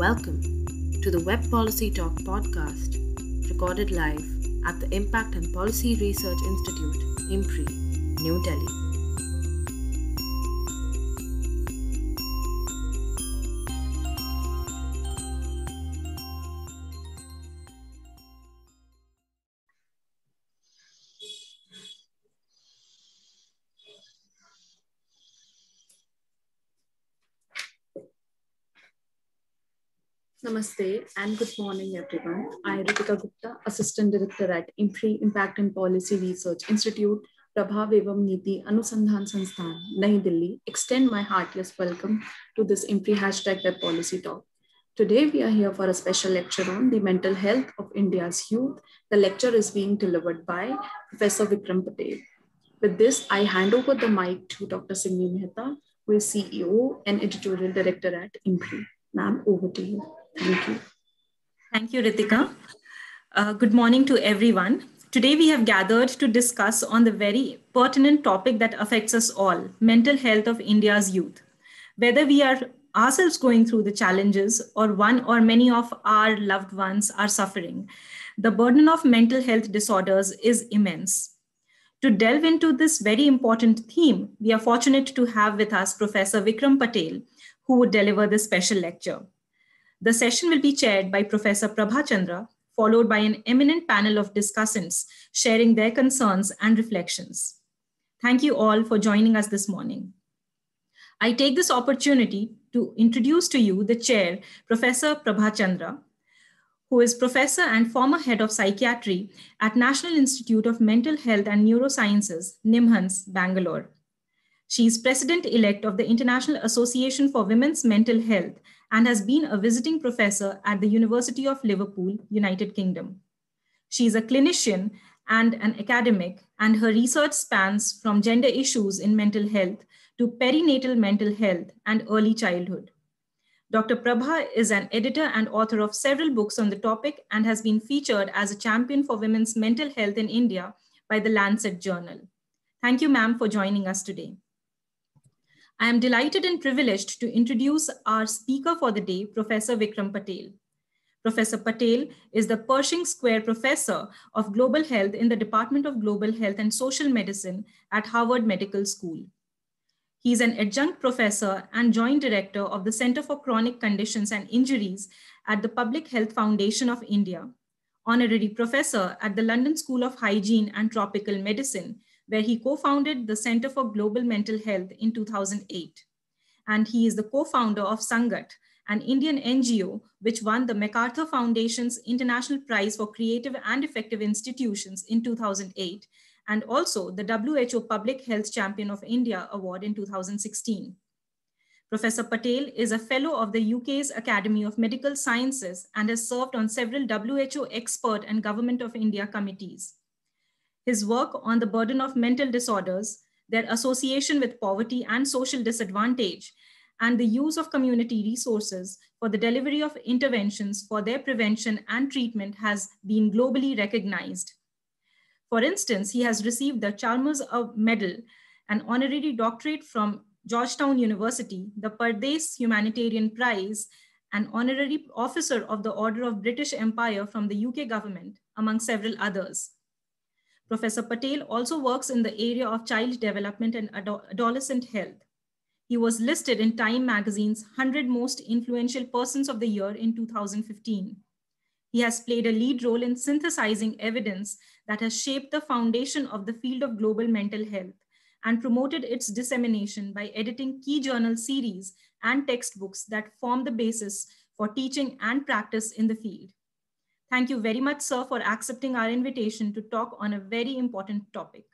Welcome to the Web Policy Talk podcast, recorded live at the Impact and Policy Research Institute, IMPRI, New Delhi. Namaste and good morning, everyone. I, am Ritika Gupta, Assistant Director at IMPRI Impact and Policy Research Institute, Prabhav Evam Niti Anusandhan Sansthan, Nayi Delhi, extend my heartiest welcome to this IMPRI hashtag Web Policy Talk. Today, we are here for a special lecture on the mental health of India's youth. The lecture is being delivered by Professor Vikram Patel. With this, I hand over the mic to Dr. Simi Mehta, who is CEO and Editorial Director at IMPRI. Ma'am, over to you. Thank you. Thank you, Ritika. Uh, good morning to everyone. Today we have gathered to discuss on the very pertinent topic that affects us all, mental health of India's youth. Whether we are ourselves going through the challenges or one or many of our loved ones are suffering, the burden of mental health disorders is immense. To delve into this very important theme, we are fortunate to have with us Professor Vikram Patel, who would deliver this special lecture. The session will be chaired by Professor Prabha Chandra, followed by an eminent panel of discussants sharing their concerns and reflections. Thank you all for joining us this morning. I take this opportunity to introduce to you the chair, Professor Prabha Chandra, who is professor and former head of psychiatry at National Institute of Mental Health and Neurosciences, NIMHANS, Bangalore. She is president-elect of the International Association for Women's Mental Health and has been a visiting professor at the University of Liverpool, United Kingdom. She is a clinician and an academic, and her research spans from gender issues in mental health to perinatal mental health and early childhood. Dr. Prabha is an editor and author of several books on the topic and has been featured as a champion for women's mental health in India by the Lancet Journal. Thank you, ma'am, for joining us today. I am delighted and privileged to introduce our speaker for the day, Professor Vikram Patel. Professor Patel is the Pershing Square Professor of Global Health in the Department of Global Health and Social Medicine at Harvard Medical School. He is an adjunct professor and joint director of the Center for Chronic Conditions and Injuries at the Public Health Foundation of India, honorary professor at the London School of Hygiene and Tropical Medicine where he co-founded the Center for Global Mental Health in 2008. And he is the co-founder of Sangath, an Indian NGO which won the MacArthur Foundation's International Prize for Creative and Effective Institutions in 2008, and also the WHO Public Health Champion of India Award in 2016. Professor Patel is a fellow of the UK's Academy of Medical Sciences and has served on several WHO expert and Government of India committees. His work on the burden of mental disorders, their association with poverty and social disadvantage, and the use of community resources for the delivery of interventions for their prevention and treatment has been globally recognized. For instance, he has received the Chalmers Medal, an honorary doctorate from Georgetown University, the Pardes Humanitarian Prize, an honorary officer of the Order of British Empire from the UK government, among several others. Professor Patel also works in the area of child development and adolescent health. He was listed in Time magazine's 100 Most Influential Persons of the Year in 2015. He has played a lead role in synthesizing evidence that has shaped the foundation of the field of global mental health and promoted its dissemination by editing key journal series and textbooks that form the basis for teaching and practice in the field. Thank you very much, sir, for accepting our invitation to talk on a very important topic.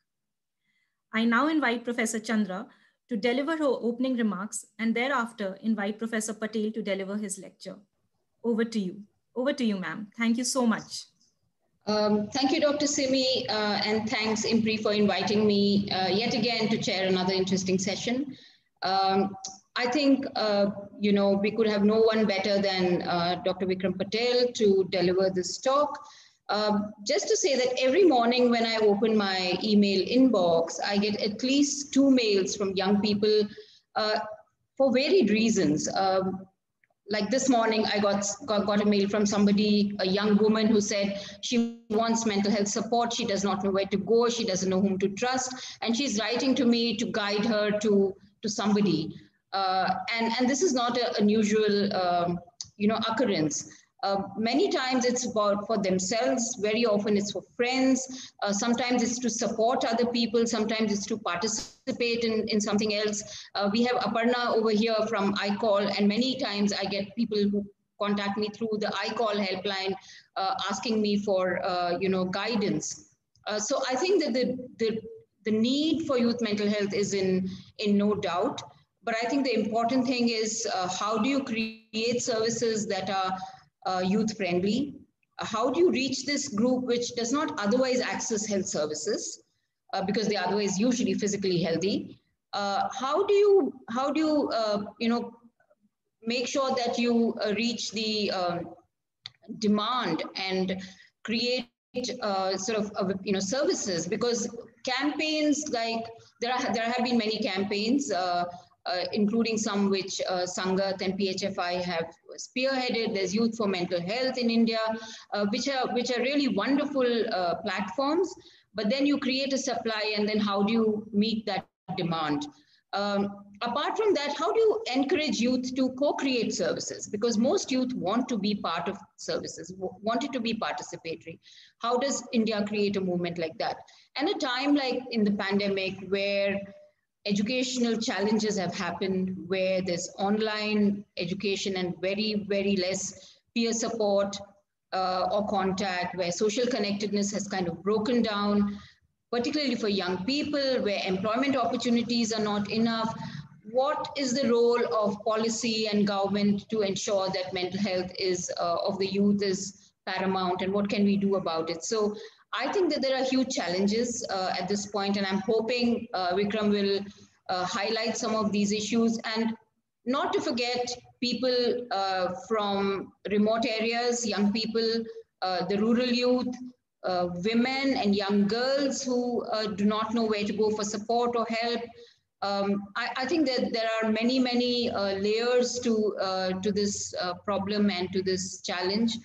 I now invite Professor Chandra to deliver her opening remarks and thereafter invite Professor Patel to deliver his lecture. Over to you. Over to you, ma'am. Thank you so much. Um, thank you, Dr. Simi, uh, and thanks, IMPRI, for inviting me uh, yet again to chair another interesting session. Um, I think, uh, you know, we could have no one better than uh, Dr. Vikram Patel to deliver this talk. Um, just to say that every morning when I open my email inbox, I get at least two mails from young people uh, for varied reasons. Um, like this morning i got, got, got a mail from somebody a young woman who said she wants mental health support she does not know where to go she doesn't know whom to trust and she's writing to me to guide her to to somebody uh, and and this is not an unusual um, you know occurrence. Uh, many times it's about for themselves very often it's for friends. Uh, sometimes it's to support other people. Sometimes it's to participate in, in something else. Uh, we have aparna over here from icall and many times i get people who contact me through the icall helpline uh, asking me for uh, you know guidance. So i think that the, the the need for youth mental health is in in no doubt but i think the important thing is how do you create services that are uh, youth friendly? Uh, how do you reach this group which does not otherwise access health services uh, because they're otherwise usually physically healthy? Uh, how do you, how do you, uh, you know, make sure that you uh, reach the um, demand and create sort of, you know, services because campaigns like there are there have been many campaigns uh, including some which uh, Sangath and PHFI have spearheaded. There's Youth for Mental Health in India, uh, which are which are really wonderful uh, platforms. But then you create a supply, and then how do you meet that demand? Um, apart from that, how do you encourage youth to co-create services? Because most youth want to be part of services, wanted to be participatory. How does India create a movement like that? And a time like in the pandemic where educational challenges have happened where there's online education and very, very less peer support uh, or contact, where social connectedness has kind of broken down, particularly for young people, where employment opportunities are not enough. What is the role of policy and government to ensure that mental health is uh, of the youth is paramount and what can we do about it? So I think that there are huge challenges uh, at this point, and I'm hoping uh, Vikram will uh, highlight some of these issues and not to forget people uh, from remote areas, young people, uh, the rural youth, uh, women and young girls who do not know where to go for support or help. Um, I, I, think that there are many, many layers to, to this problem and to this challenge.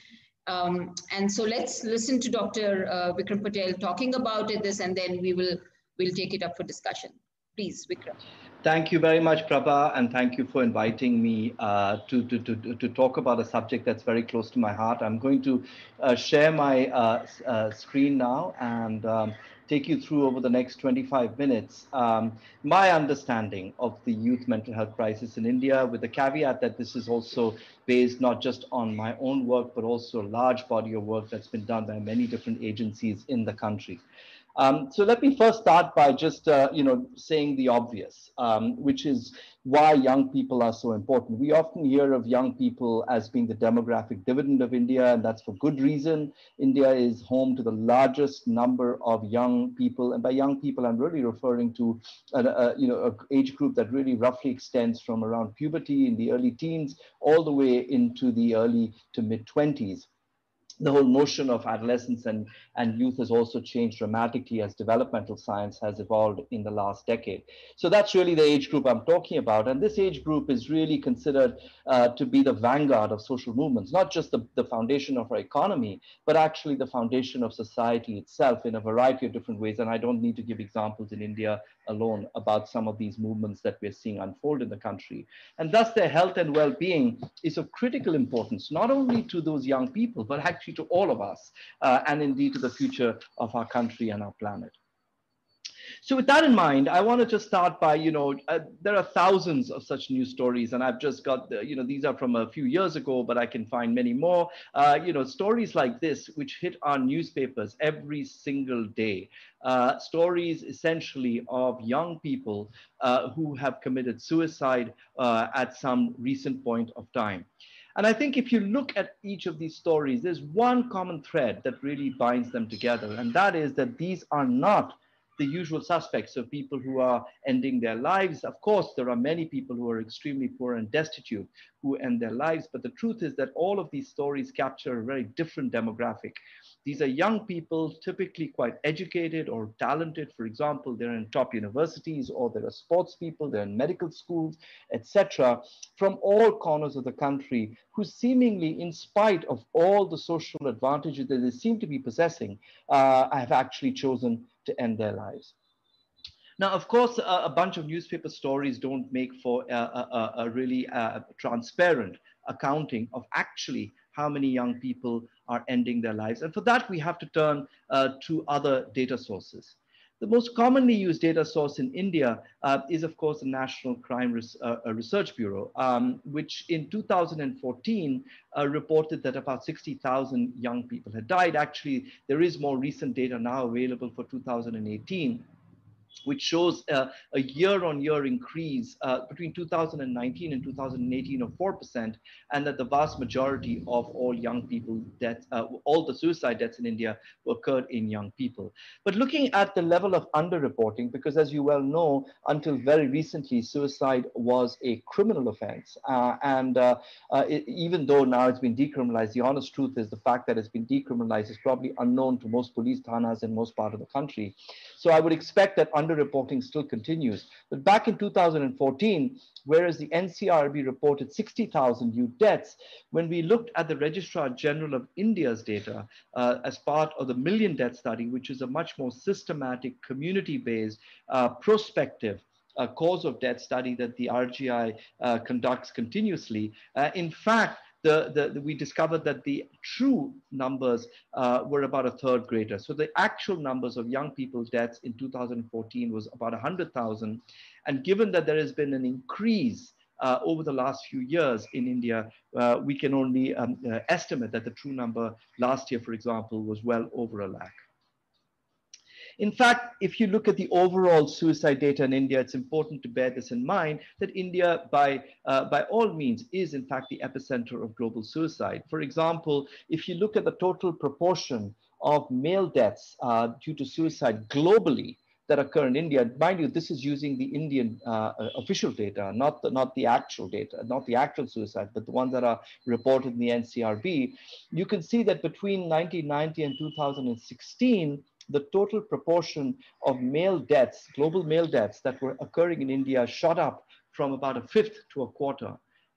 Um, and so let's listen to Dr. Uh, Vikram Patel talking about it, this, and then we will we'll take it up for discussion. Please, Vikram. Thank you very much, Prabha, and thank you for inviting me uh, to, to, to, to talk about a subject that's very close to my heart. I'm going to uh, share my uh, uh screen now and um, take you through over the next 25 minutes um, my understanding of the youth mental health crisis in India, with the caveat that this is also based not just on my own work, but also a large body of work that's been done by many different agencies in the country. Um, so let me first start by just, uh, you know, saying the obvious, um, which is why young people are so important. We often hear of young people as being the demographic dividend of India, and that's for good reason. India is home to the largest number of young people, and by young people, I'm really referring to, a, a you know, an age group that really roughly extends from around puberty in the early teens all the way into the early to mid 20s the whole notion of adolescence and, and youth has also changed dramatically as developmental science has evolved in the last decade. So that's really the age group I'm talking about. And this age group is really considered uh, to be the vanguard of social movements, not just the, the foundation of our economy, but actually the foundation of society itself in a variety of different ways. And I don't need to give examples in India alone about some of these movements that we're seeing unfold in the country. And thus their health and well-being is of critical importance, not only to those young people, but actually to all of us, uh, and indeed to the future of our country and our planet. So with that in mind, I want to just start by, you know, uh, there are thousands of such news stories, and I've just got, the, you know, these are from a few years ago, but I can find many more, uh, you know, stories like this, which hit our newspapers every single day. Uh, stories essentially of young people uh, who have committed suicide uh, at some recent point of time. And I think if you look at each of these stories, there's one common thread that really binds them together. And that is that these are not the usual suspects of people who are ending their lives. Of course, there are many people who are extremely poor and destitute, who end their lives. But the truth is that all of these stories capture a very different demographic. These are young people, typically quite educated or talented. For example, they're in top universities or they're sports people, they're in medical schools, etc., from all corners of the country, who seemingly, in spite of all the social advantages that they seem to be possessing, uh, have actually chosen to end their lives. Now, of course, a, a bunch of newspaper stories don't make for a, a, a really uh, transparent accounting of actually how many young people are ending their lives. And for that, we have to turn uh, to other data sources. The most commonly used data source in India uh, is, of course, the National Crime uh, uh Research Bureau, um, which in 2014 uh, reported that about 60,000 young people had died. Actually, there is more recent data now available for 2018 which shows uh, a year-on-year increase uh, between 2019 and 2018 of 4%, and that the vast majority of all young people deaths, uh, all the suicide deaths in India occurred in young people. But looking at the level of underreporting, because as you well know, until very recently, suicide was a criminal offense. Uh, and uh, uh, it, even though now it's been decriminalized, the honest truth is the fact that it's been decriminalized is probably unknown to most police thanas in most part of the country. So I would expect that underreporting still continues. But back in 2014, whereas the NCRB reported 60,000 new deaths, when we looked at the Registrar General of India's data uh, as part of the Million Death Study, which is a much more systematic, community-based, uh, prospective uh, cause of death study that the RGI uh, conducts continuously. Uh, in fact, the, the, the, we discovered that the true numbers uh, were about a third greater. So the actual numbers of young people's deaths in 2014 was about 100,000. And given that there has been an increase uh, over the last few years in India, uh, we can only um, uh, estimate that the true number last year, for example, was well over a lakh. In fact, if you look at the overall suicide data in India, it's important to bear this in mind that India, by, uh, by all means, is in fact the epicenter of global suicide. For example, if you look at the total proportion of male deaths uh, due to suicide globally, that occur in India. Mind you, this is using the Indian uh, official data, not the, not the actual data, not the actual suicide, but the ones that are reported in the NCRB. You can see that between 1990 and 2016, the total proportion of male deaths, global male deaths that were occurring in India shot up from about a fifth to a quarter.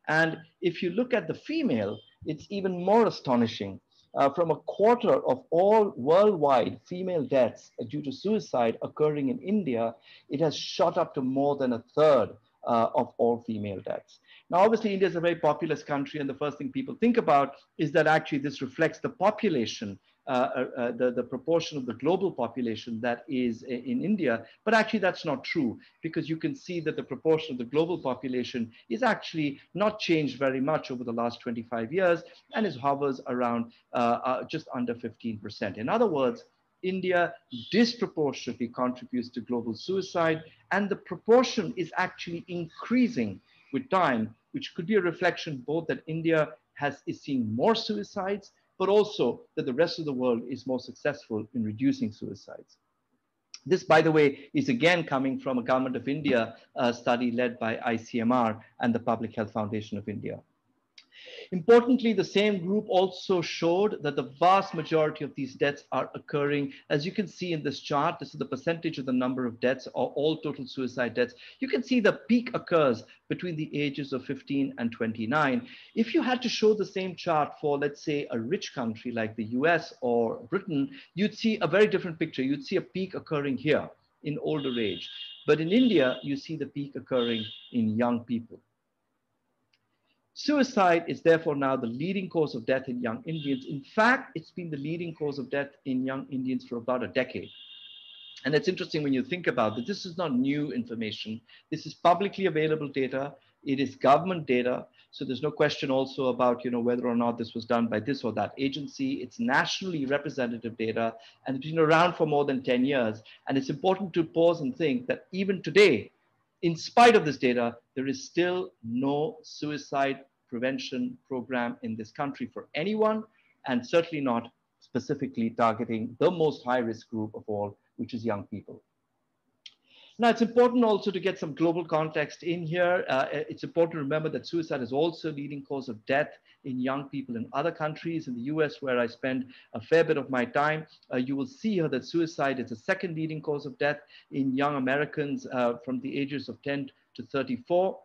And if you look at the female, it's even more astonishing. Uh, from a quarter of all worldwide female deaths due to suicide occurring in India, it has shot up to more than a third uh, of all female deaths. Now, obviously, India is a very populous country, and the first thing people think about is that actually this reflects the population Uh, uh, uh, the, the proportion of the global population that is in India. But actually, that's not true because you can see that the proportion of the global population is actually not changed very much over the last 25 years and is hovers around just under 15%. In other words, India disproportionately contributes to global suicide, and the proportion is actually increasing with time, which could be a reflection both that India has is seeing more suicides, but also that the rest of the world is more successful in reducing suicides. This, by the way, is again coming from a Government of India uh, study led by ICMR and the Public Health Foundation of India. Importantly, the same group also showed that the vast majority of these deaths are occurring. As you can see in this chart, this is the percentage of the number of deaths or all total suicide deaths. You can see the peak occurs between the ages of 15 and 29. If you had to show the same chart for, let's say, a rich country like the US or Britain, you'd see a very different picture. You'd see a peak occurring here in older age. But in India, you see the peak occurring in young people. Suicide is therefore now the leading cause of death in young Indians. In fact, it's been the leading cause of death in young Indians for about a decade. And it's interesting when you think about that. This is not new information. This is publicly available data. It is government data. So there's no question also about you know, whether or not this was done by this or that agency. It's nationally representative data and it's been around for more than 10 years. And it's important to pause and think that even today, in spite of this data, there is still no suicide prevention program in this country for anyone, and certainly not specifically targeting the most high risk group of all, which is young people. Now, it's important also to get some global context in here. Uh, it's important to remember that suicide is also a leading cause of death in young people in other countries. In the US, where I spend a fair bit of my time, uh, you will see here that suicide is the second leading cause of death in young Americans uh, from the ages of 10 to 34.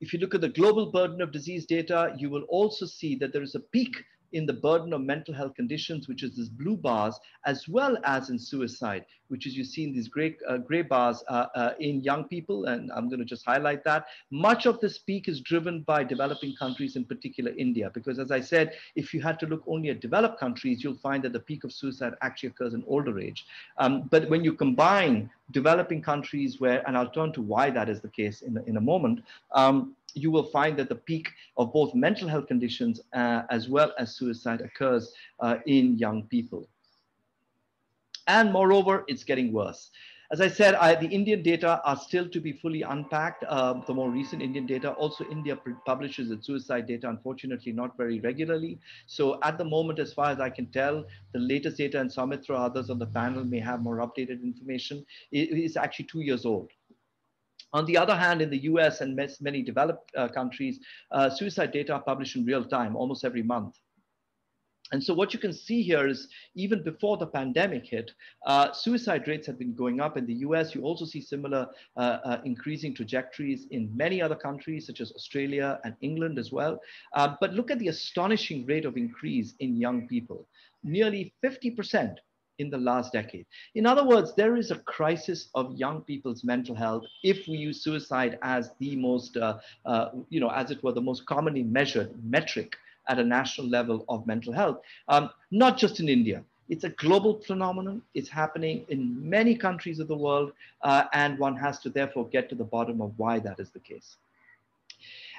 If you look at the global burden of disease data, you will also see that there is a peak in the burden of mental health conditions, which is this blue bars, as well as in suicide, which is you see in these gray, uh, gray bars uh, uh, in young people. And I'm going to just highlight that. Much of this peak is driven by developing countries, in particular India, because as I said, if you had to look only at developed countries, you'll find that the peak of suicide actually occurs in older age. Um, but when you combine developing countries where, and I'll turn to why that is the case in, in a moment, um, you will find that the peak of both mental health conditions uh, as well as suicide occurs uh, in young people. And moreover, it's getting worse. As I said, I, the Indian data are still to be fully unpacked. Uh, the more recent Indian data, also India publishes its suicide data, unfortunately, not very regularly. So at the moment, as far as I can tell, the latest data, and Soumitra, others on the panel may have more updated information, is actually two years old. On the other hand, in the US and many developed uh, countries, uh, suicide data are published in real time, almost every month. And so what you can see here is even before the pandemic hit, uh, suicide rates had been going up in the US. You also see similar uh, uh, increasing trajectories in many other countries, such as Australia and England as well. Uh, but look at the astonishing rate of increase in young people. Nearly 50% in the last decade. In other words, there is a crisis of young people's mental health if we use suicide as the most, uh, uh, you know, as it were, the most commonly measured metric at a national level of mental health, um, not just in India. It's a global phenomenon. It's happening in many countries of the world, uh, and one has to therefore get to the bottom of why that is the case.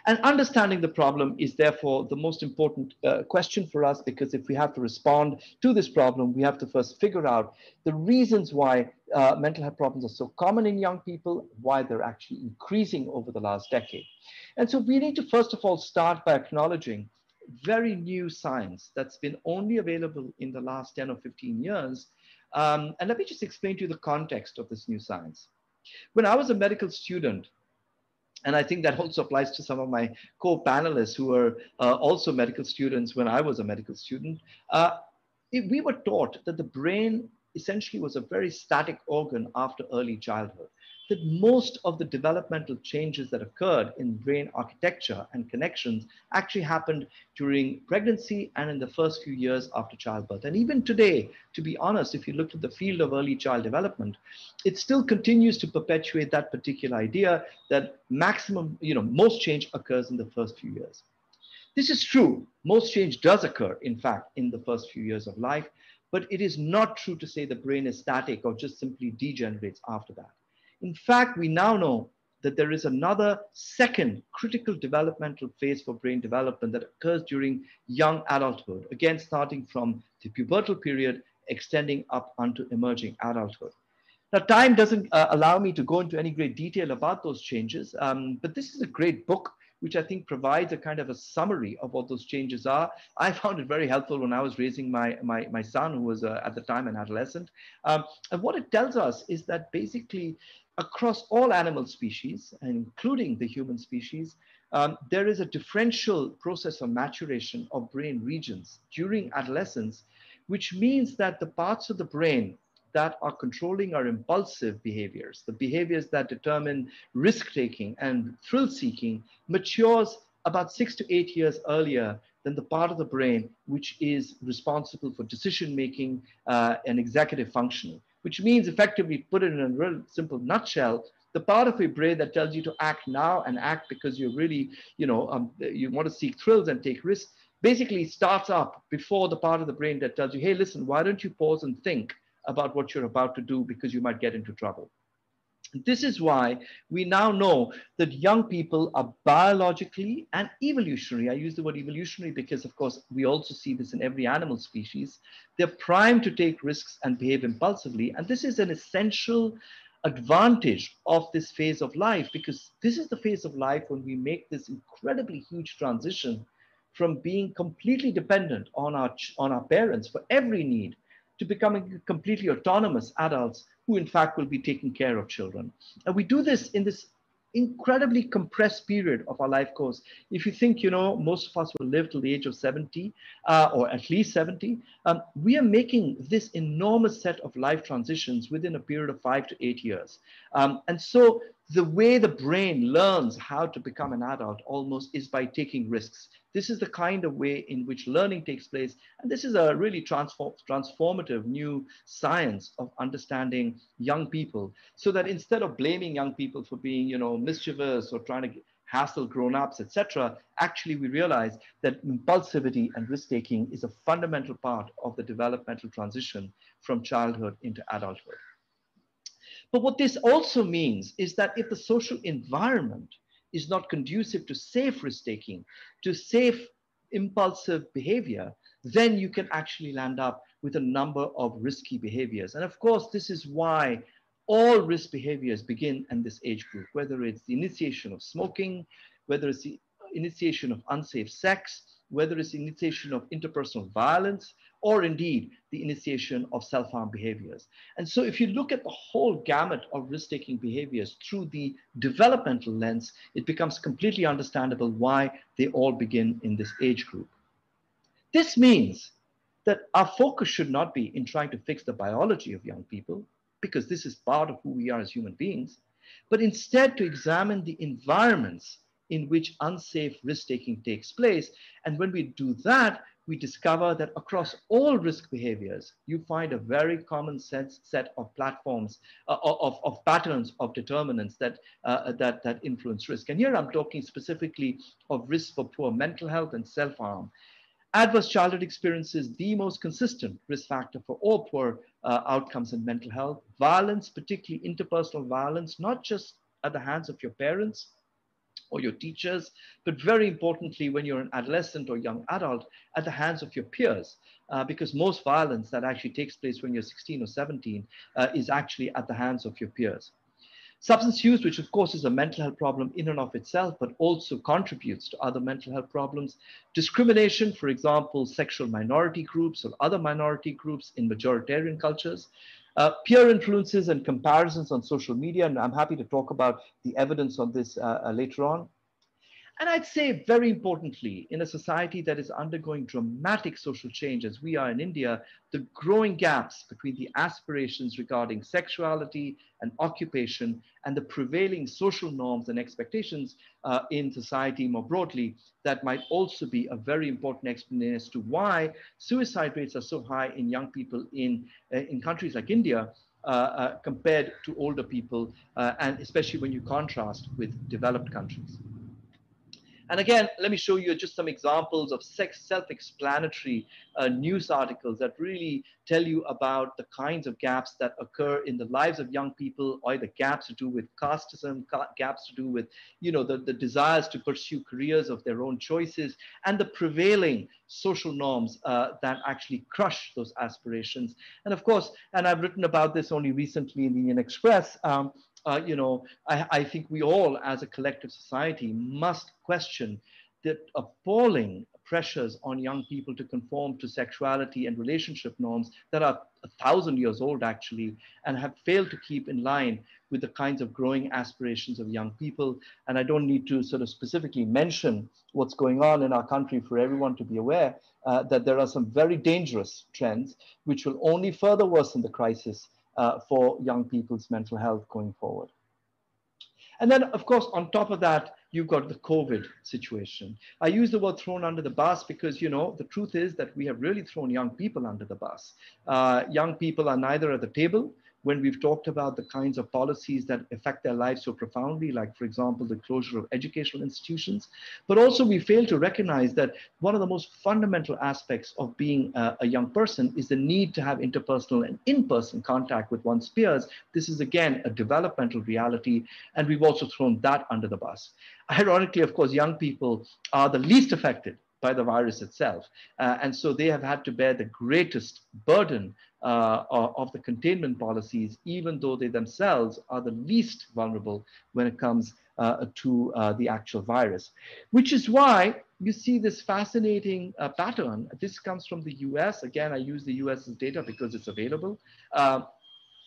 And understanding the problem is therefore the most important uh, question for us because if we have to respond to this problem, we have to first figure out the reasons why uh, mental health problems are so common in young people, why they're actually increasing over the last decade. And so we need to first of all start by acknowledging very new science that's been only available in the last 10 or 15 years. Um, and let me just explain to you the context of this new science. When I was a medical student, and I think that also applies to some of my co-panelists who were uh, also medical students when I was a medical student. Uh, we were taught that the brain essentially was a very static organ after early childhood that most of the developmental changes that occurred in brain architecture and connections actually happened during pregnancy and in the first few years after childbirth. And even today, to be honest, if you look at the field of early child development, it still continues to perpetuate that particular idea that maximum, you know, most change occurs in the first few years. This is true. Most change does occur, in fact, in the first few years of life, but it is not true to say the brain is static or just simply degenerates after that. In fact, we now know that there is another second critical developmental phase for brain development that occurs during young adulthood, again, starting from the pubertal period, extending up onto emerging adulthood. Now, time doesn't uh, allow me to go into any great detail about those changes, um, but this is a great book which I think provides a kind of a summary of what those changes are. I found it very helpful when I was raising my, my, my son, who was uh, at the time an adolescent. Um, and what it tells us is that basically across all animal species, including the human species, um, there is a differential process of maturation of brain regions during adolescence, which means that the parts of the brain that are controlling our impulsive behaviors, the behaviors that determine risk taking and thrill seeking, matures about six to eight years earlier than the part of the brain which is responsible for decision making uh, and executive functioning which means effectively put it in a real simple nutshell, the part of your brain that tells you to act now and act because you're really, you know, um, you want to seek thrills and take risks, basically starts up before the part of the brain that tells you, hey, listen, why don't you pause and think about what you're about to do because you might get into trouble. This is why we now know that young people are biologically and evolutionary. I use the word evolutionary because, of course, we also see this in every animal species. They're primed to take risks and behave impulsively. And this is an essential advantage of this phase of life because this is the phase of life when we make this incredibly huge transition from being completely dependent on our, on our parents for every need to becoming completely autonomous adults who in fact will be taking care of children. And we do this in this incredibly compressed period of our life course. If you think, you know, most of us will live till the age of 70 uh, or at least 70, um, we are making this enormous set of life transitions within a period of five to eight years. Um, and so the way the brain learns how to become an adult almost is by taking risks. This is the kind of way in which learning takes place. And this is a really transform, transformative new science of understanding young people so that instead of blaming young people for being, you know, mischievous or trying to hassle grown-ups, etc., actually we realize that impulsivity and risk-taking is a fundamental part of the developmental transition from childhood into adulthood. But what this also means is that if the social environment is not conducive to safe risk taking, to safe impulsive behavior, then you can actually land up with a number of risky behaviors. And of course, this is why all risk behaviors begin in this age group, whether it's the initiation of smoking, whether it's the initiation of unsafe sex, whether it's initiation of interpersonal violence, or indeed the initiation of self-harm behaviors. And so if you look at the whole gamut of risk-taking behaviors through the developmental lens, it becomes completely understandable why they all begin in this age group. This means that our focus should not be in trying to fix the biology of young people, because this is part of who we are as human beings, but instead to examine the environments in which unsafe risk-taking takes place. And when we do that, we discover that across all risk behaviors, you find a very common sense set of platforms, uh, of, of patterns of determinants that, uh, that, that influence risk. And here I'm talking specifically of risk for poor mental health and self-harm. Adverse childhood experiences, the most consistent risk factor for all poor uh, outcomes in mental health. Violence, particularly interpersonal violence, not just at the hands of your parents, or your teachers, but very importantly, when you're an adolescent or young adult, at the hands of your peers. Uh, because most violence that actually takes place when you're 16 or 17 uh, is actually at the hands of your peers. Substance use, which of course is a mental health problem in and of itself, but also contributes to other mental health problems. Discrimination, for example, sexual minority groups or other minority groups in majoritarian cultures. Uh, peer influences and comparisons on social media, and I'm happy to talk about the evidence on this uh, uh, later on. And I'd say very importantly, in a society that is undergoing dramatic social change as we are in India, the growing gaps between the aspirations regarding sexuality and occupation and the prevailing social norms and expectations uh, in society more broadly, that might also be a very important explanation as to why suicide rates are so high in young people in, uh, in countries like India, uh, uh, compared to older people, uh, and especially when you contrast with developed countries. And again, let me show you just some examples of self-explanatory uh, news articles that really tell you about the kinds of gaps that occur in the lives of young people, either gaps to do with casteism, gaps to do with, you know, the, the desires to pursue careers of their own choices, and the prevailing social norms uh, that actually crush those aspirations. And of course, and I've written about this only recently in the Indian Express, um, uh, you know, I, I think we all as a collective society must question the appalling pressures on young people to conform to sexuality and relationship norms that are a thousand years old actually and have failed to keep in line with the kinds of growing aspirations of young people. And i don't need to sort of specifically mention what's going on in our country for everyone to be aware uh, that there are some very dangerous trends which will only further worsen the crisis uh, for young people's mental health going forward. And then, of course, on top of that, you've got the COVID situation. I use the word thrown under the bus because, you know, the truth is that we have really thrown young people under the bus. Uh, young people are neither at the table when we've talked about the kinds of policies that affect their lives so profoundly, like, for example, the closure of educational institutions. But also, we fail to recognize that one of the most fundamental aspects of being a, a young person is the need to have interpersonal and in person contact with one's peers. This is, again, a developmental reality, and we've also thrown that under the bus. Ironically, of course, young people are the least affected by the virus itself. Uh, and so they have had to bear the greatest burden uh, of the containment policies, even though they themselves are the least vulnerable when it comes uh, to uh, the actual virus. Which is why you see this fascinating uh, pattern. This comes from the US. Again, I use the US's data because it's available.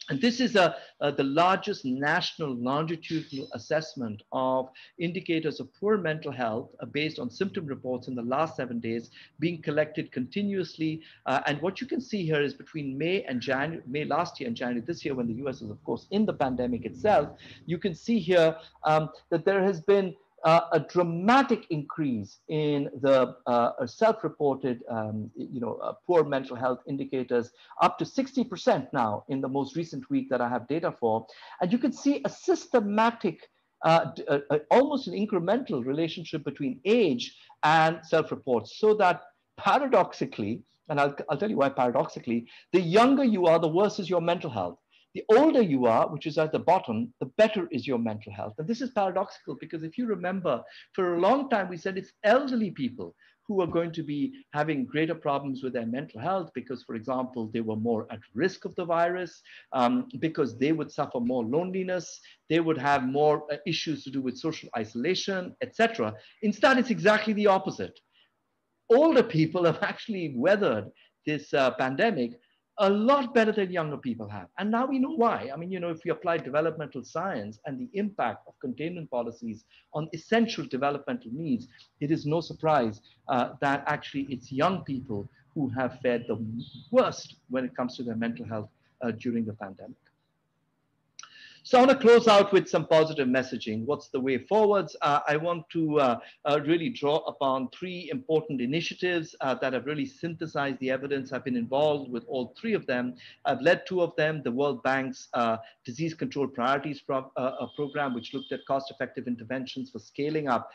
And this is a, uh, the largest national longitudinal assessment of indicators of poor mental health uh, based on symptom reports in the last seven days being collected continuously. Uh, and what you can see here is between May and January, May last year and January this year, when the US is of course in the pandemic itself, you can see here um, that there has been uh, a dramatic increase in the uh, self-reported, um, you know, uh, poor mental health indicators, up to 60% now in the most recent week that I have data for. And you can see a systematic, uh, uh, uh, almost an incremental relationship between age and self-reports, so that paradoxically, and I'll, I'll tell you why paradoxically, the younger you are, the worse is your mental health. The older you are, which is at the bottom, the better is your mental health. And this is paradoxical because if you remember, for a long time we said it's elderly people who are going to be having greater problems with their mental health because, for example, they were more at risk of the virus, um, because they would suffer more loneliness, they would have more uh, issues to do with social isolation, etc. Instead, it's exactly the opposite. Older people have actually weathered this uh, pandemic a lot better than younger people have. And now we know why. I mean, you know, if we apply developmental science and the impact of containment policies on essential developmental needs, it is no surprise uh, that actually it's young people who have fared the worst when it comes to their mental health uh, during the pandemic. So I want to close out with some positive messaging. What's the way forwards? Uh, I want to uh, uh, really draw upon three important initiatives uh, that have really synthesized the evidence. I've been involved with all three of them. I've led two of them, the World Bank's uh, Disease Control Priorities pro uh, program, which looked at cost-effective interventions for scaling up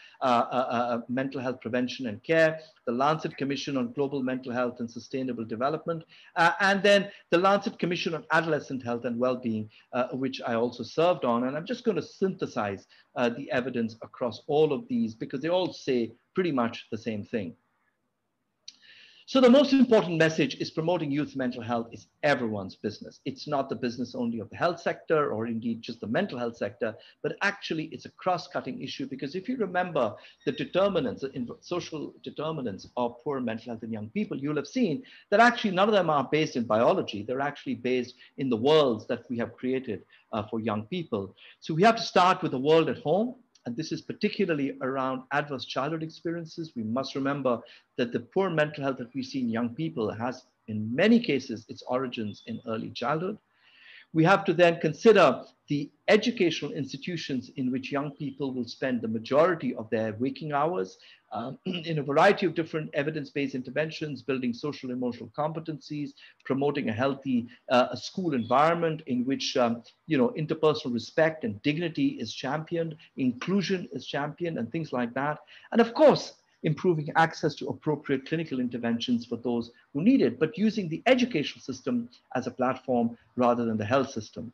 mental health prevention and care, the Lancet Commission on Global Mental Health and Sustainable Development, and then the Lancet Commission on Adolescent Health and Wellbeing, which I also also served on. And I'm just going to synthesize uh, the evidence across all of these because they all say pretty much the same thing. So the most important message is promoting youth mental health is everyone's business. It's not the business only of the health sector or indeed just the mental health sector, but actually it's a cross-cutting issue because if you remember the determinants, in social determinants of poor mental health in young people, you'll have seen that actually none of them are based in biology. They're actually based in the worlds that we have created uh, for young people. So we have to start with the world at home and this is particularly around adverse childhood experiences. We must remember that the poor mental health that we see in young people has, in many cases, its origins in early childhood. We have to then consider the educational institutions in which young people will spend the majority of their waking hours um, in a variety of different evidence-based interventions, building social emotional competencies, promoting a healthy uh, a school environment in which um, you know interpersonal respect and dignity is championed, inclusion is championed, and things like that. And of course, improving access to appropriate clinical interventions for those who need it, but using the educational system as a platform rather than the health system.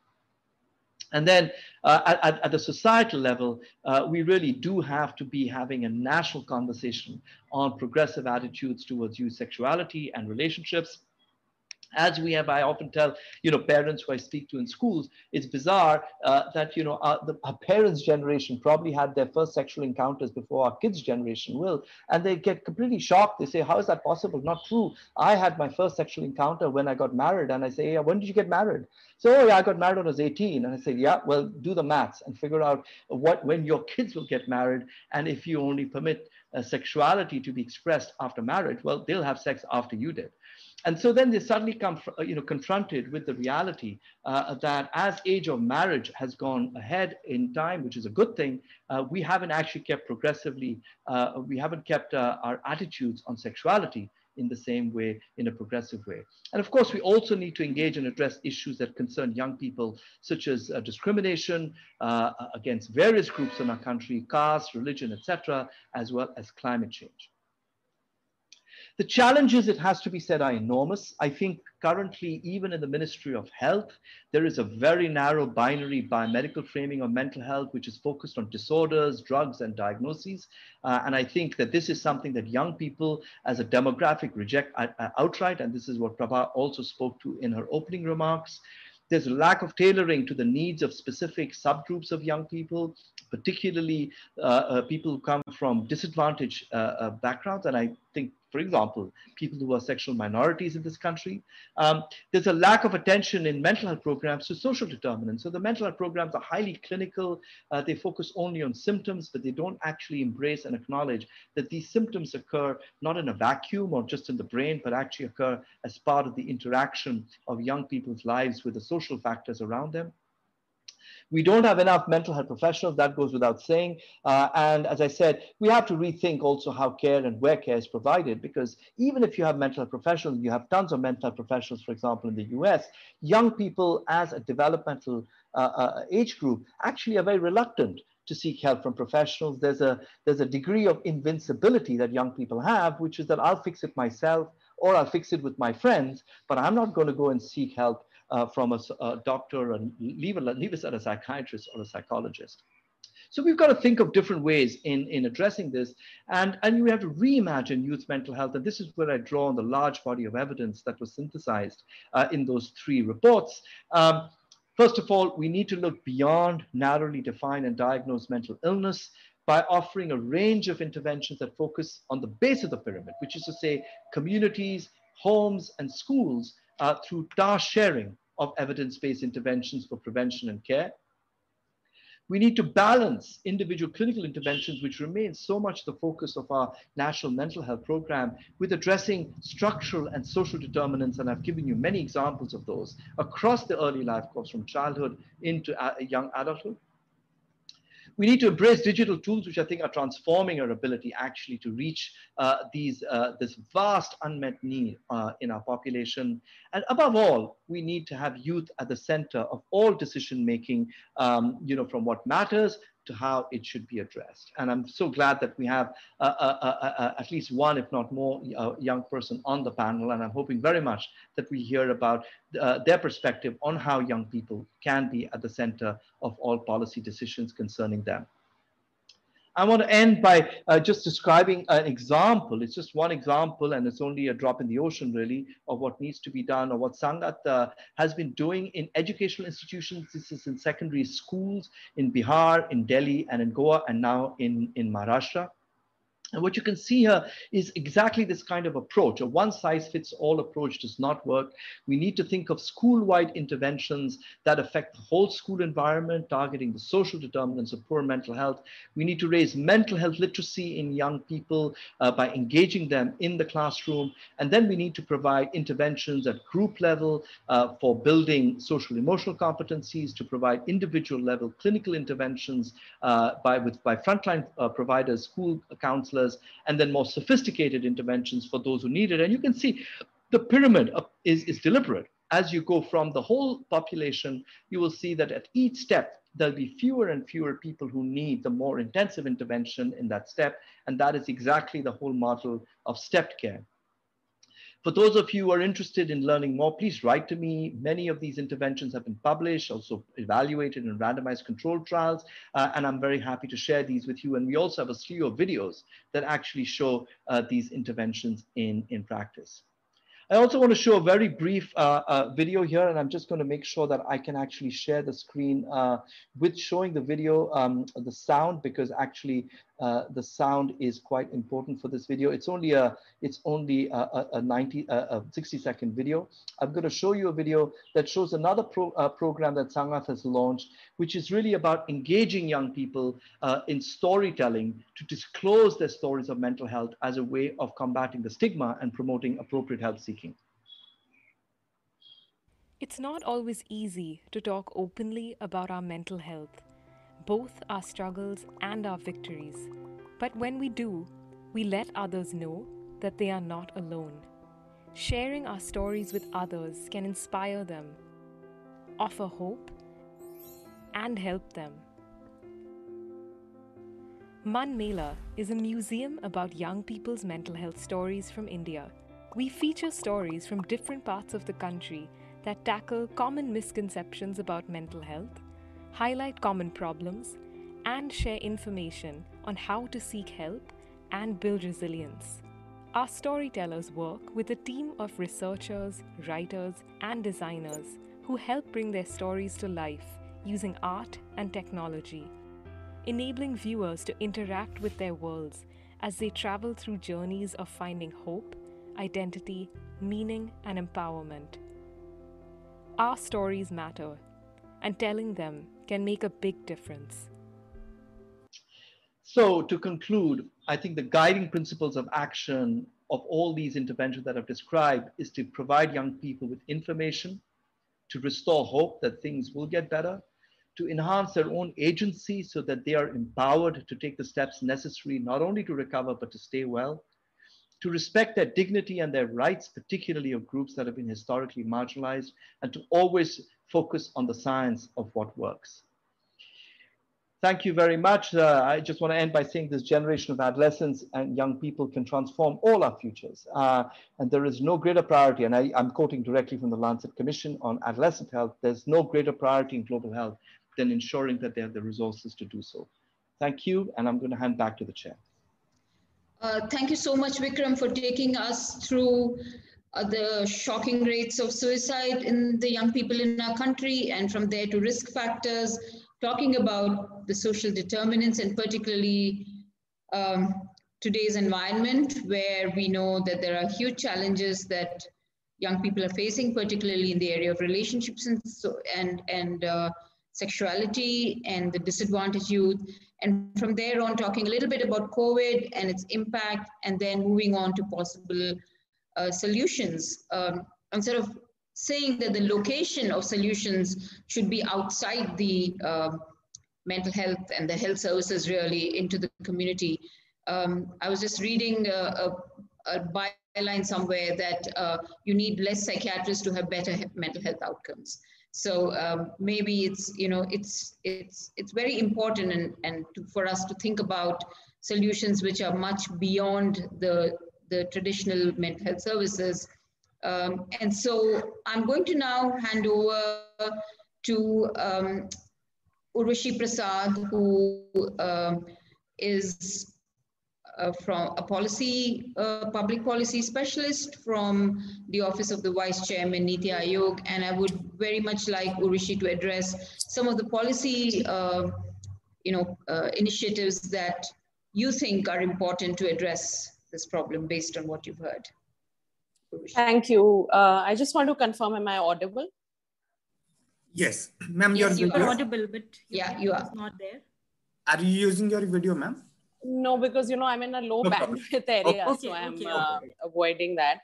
And then uh, at, at, the societal level, uh, we really do have to be having a national conversation on progressive attitudes towards youth sexuality and relationships as we have, I often tell, you know, parents who I speak to in schools, it's bizarre uh, that, you know, our, the, our parents' generation probably had their first sexual encounters before our kids' generation will. And they get completely shocked. They say, how is that possible? Not true. I had my first sexual encounter when I got married. And I say, yeah, when did you get married? So, oh, yeah, I got married when I was 18. And I said, yeah, well, do the maths and figure out what, when your kids will get married. And if you only permit uh, sexuality to be expressed after marriage, well, they'll have sex after you did and so then they suddenly come, uh, you know, confronted with the reality uh, that as age of marriage has gone ahead in time, which is a good thing, uh, we haven't actually kept progressively, uh, we haven't kept uh, our attitudes on sexuality in the same way, in a progressive way. And of course, we also need to engage and address issues that concern young people, such as uh, discrimination against various groups in our country, caste, religion, etc., as well as climate change. The challenges, it has to be said, are enormous. I think currently, even in the Ministry of Health, there is a very narrow binary biomedical framing of mental health, which is focused on disorders, drugs, and diagnoses. Uh, and I think that this is something that young people as a demographic reject uh, uh outright. And this is what Prabha also spoke to in her opening remarks. There's a lack of tailoring to the needs of specific subgroups of young people, particularly uh, uh, people who come from disadvantaged uh, backgrounds. And I think for example, people who are sexual minorities in this country. Um, there's a lack of attention in mental health programs to social determinants. So the mental health programs are highly clinical. Uh, they focus only on symptoms, but they don't actually embrace and acknowledge that these symptoms occur not in a vacuum or just in the brain, but actually occur as part of the interaction of young people's lives with the social factors around them. We don't have enough mental health professionals, that goes without saying. Uh, and as I said, we have to rethink also how care and where care is provided, because even if you have mental health professionals, you have tons of mental health professionals, for example, in the US, young people as a developmental uh, uh, age group actually are very reluctant to seek help from professionals. There's a, there's a degree of invincibility that young people have, which is that I'll fix it myself or I'll fix it with my friends, but I'm not going to go and seek help uh, from a, a, doctor and leave, leave us at a psychiatrist or a psychologist. So we've got to think of different ways in, in addressing this. And, and we have to reimagine youth mental health. And this is where I draw on the large body of evidence that was synthesized uh, in those three reports. Um, first of all, we need to look beyond narrowly defined and diagnosed mental illness by offering a range of interventions that focus on the base of the pyramid, which is to say communities, homes, and schools uh, through task sharing of evidence-based interventions for prevention and care. We need to balance individual clinical interventions, which remain so much the focus of our national mental health program, with addressing structural and social determinants. And I've given you many examples of those across the early life course from childhood into young adulthood. We need to embrace digital tools, which I think are transforming our ability actually to reach uh, these, uh, this vast unmet need uh, in our population. And above all, we need to have youth at the center of all decision making, um, you know, from what matters to how it should be addressed. And I'm so glad that we have uh, uh, uh, at least one, if not more, young person on the panel. And I'm hoping very much that we hear about their perspective on how young people can be at the center of all policy decisions concerning them. I want to end by uh, just describing an example. It's just one example, and it's only a drop in the ocean, really, of what needs to be done or what Sangath uh, has been doing in educational institutions. This is in secondary schools in Bihar, in Delhi, and in Goa, and now in, in Maharashtra. And what you can see here is exactly this kind of approach. A one size fits all approach does not work. We need to think of school wide interventions that affect the whole school environment, targeting the social determinants of poor mental health. We need to raise mental health literacy in young people uh, by engaging them in the classroom. And then we need to provide interventions at group level uh, for building social emotional competencies, to provide individual level clinical interventions uh, by, with, by frontline uh, providers, school counselors counselors, and then more sophisticated interventions for those who need it. And you can see the pyramid is, is deliberate. As you go from the whole population, you will see that at each step, there'll be fewer and fewer people who need the more intensive intervention in that step. And that is exactly the whole model of stepped care. For those of you who are interested in learning more, please write to me. Many of these interventions have been published, also evaluated in randomized controlled trials, uh, and I'm very happy to share these with you. And we also have a slew of videos that actually show uh, these interventions in, in practice. I also want to show a very brief uh, uh, video here, and I'm just going to make sure that I can actually share the screen uh, with showing the video, um, the sound, because actually uh, the sound is quite important for this video. It's only a it's only a, a 90 a 60 second video. I'm going to show you a video that shows another pro, uh, program that Sangath has launched, which is really about engaging young people uh, in storytelling to disclose their stories of mental health as a way of combating the stigma and promoting appropriate help seeking. It's not always easy to talk openly about our mental health both our struggles and our victories. But when we do, we let others know that they are not alone. Sharing our stories with others can inspire them, offer hope, and help them. Mann Mela is a museum about young people's mental health stories from India. We feature stories from different parts of the country that tackle common misconceptions about mental health highlight common problems, and share information on how to seek help and build resilience. Our storytellers work with a team of researchers, writers, and designers who help bring their stories to life using art and technology, enabling viewers to interact with their worlds as they travel through journeys of finding hope, identity, meaning, and empowerment. Our stories matter, and telling them can make a big difference. So, to conclude, I think the guiding principles of action of all these interventions that I've described is to provide young people with information, to restore hope that things will get better, to enhance their own agency so that they are empowered to take the steps necessary not only to recover but to stay well, to respect their dignity and their rights, particularly of groups that have been historically marginalized, and to always focus on the science of what works. Thank you very much. Uh, I just want to end by saying this generation of adolescents and young people can transform all our futures. Uh, and there is no greater priority, and I, am quoting directly from the Lancet Commission on Adolescent Health, there's no greater priority in global health than ensuring that they have the resources to do so. Thank you, and I'm going to hand back to the chair. Uh, thank you so much, Vikram, for taking us through uh, the shocking rates of suicide in the young people in our country, and from there to risk factors, talking about the social determinants and particularly um, today's environment where we know that there are huge challenges that young people are facing, particularly in the area of relationships and, so, and, and uh, sexuality and the disadvantaged youth. And from there on, talking a little bit about COVID and its impact, and then moving on to possible uh, solutions. Um, instead of saying that the location of solutions should be outside the uh, mental health and the health services really into the community. Um, I was just reading a, a, a byline somewhere that uh, you need less psychiatrists to have better mental health outcomes. So um, maybe it's you know it's it's it's very important and and to, for us to think about solutions which are much beyond the the traditional mental health services um, and so I'm going to now hand over to um, Urvashi Prasad, who um, is uh, from a policy, uh, public policy specialist from the Office of the Vice Chairman, Niti Aayog. And I would very much like Urvashi to address some of the policy, uh, you know, uh, initiatives that you think are important to address this problem based on what you've heard. Thank you. Uh, I just want to confirm, am I audible? Yes, ma'am, yes, you are audible, but yeah, you are not there. Are you using your video, ma'am? No, because you know I'm in a low no bandwidth area, okay, so I'm okay, uh, okay. avoiding that.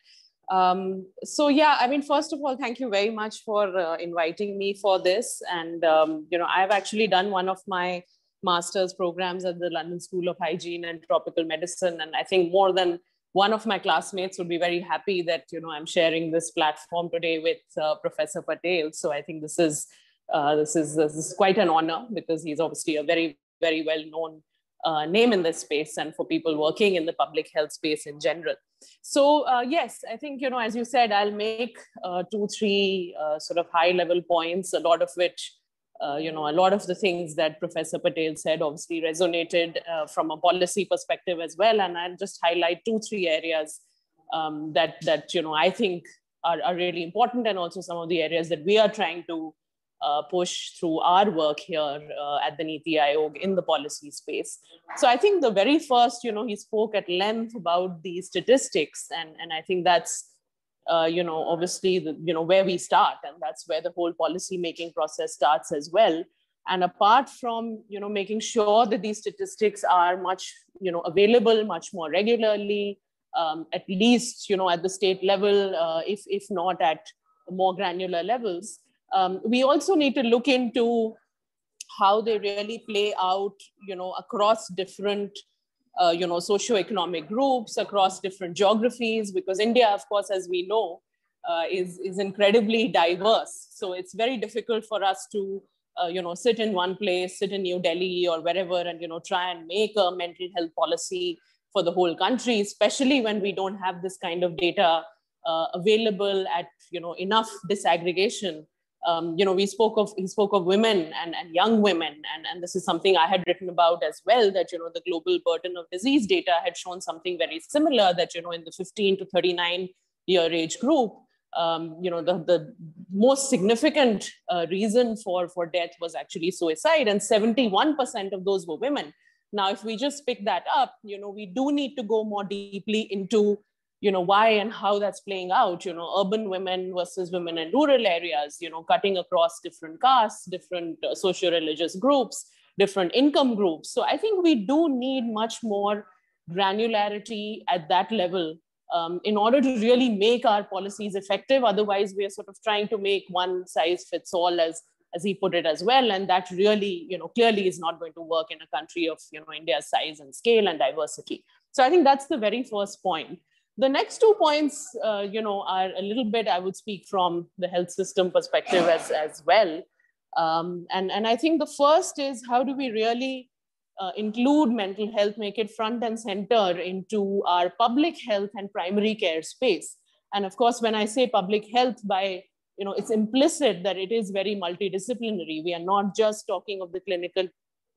Um, so yeah, I mean, first of all, thank you very much for uh, inviting me for this. And um, you know, I've actually done one of my master's programs at the London School of Hygiene and Tropical Medicine, and I think more than one of my classmates would be very happy that you know I'm sharing this platform today with uh, Professor Patel. So I think this is uh, this is this is quite an honor because he's obviously a very very well known uh, name in this space and for people working in the public health space in general. So uh, yes, I think you know as you said, I'll make uh, two three uh, sort of high level points, a lot of which uh, you know, a lot of the things that Professor Patel said obviously resonated uh, from a policy perspective as well. And I'll just highlight two, three areas um, that, that, you know, I think are, are really important and also some of the areas that we are trying to uh, push through our work here uh, at the Niti Aayog in the policy space. So I think the very first, you know, he spoke at length about the statistics and, and I think that's uh, you know, obviously, the, you know, where we start, and that's where the whole policy making process starts as well. And apart from, you know, making sure that these statistics are much, you know, available much more regularly, um, at least, you know, at the state level, uh, if if not at more granular levels, um, we also need to look into how they really play out, you know, across different uh, you know, socioeconomic groups across different geographies, because India, of course, as we know, uh, is, is incredibly diverse. So it's very difficult for us to, uh, you know, sit in one place, sit in New Delhi or wherever, and, you know, try and make a mental health policy for the whole country, especially when we don't have this kind of data uh, available at, you know, enough disaggregation um, you know, we spoke of he spoke of women and, and young women, and, and this is something I had written about as well. That you know, the global burden of disease data had shown something very similar. That you know, in the 15 to 39 year age group, um, you know, the, the most significant uh, reason for for death was actually suicide, and 71% of those were women. Now, if we just pick that up, you know, we do need to go more deeply into, you know, why and how that's playing out, you know, urban women versus women in rural areas, you know, cutting across different castes, different uh, socio-religious groups, different income groups. So I think we do need much more granularity at that level um, in order to really make our policies effective. Otherwise, we are sort of trying to make one size fits all as as he put it as well. And that really, you know, clearly is not going to work in a country of, you know, India's size and scale and diversity. So I think that's the very first point. The next two points, uh, you know, are a little bit, I would speak from the health system perspective as, as well. Um, and, and I think the first is how do we really uh, include mental health, make it front and center into our public health and primary care space. And of course, when I say public health, by you know, it's implicit that it is very multidisciplinary. We are not just talking of the clinical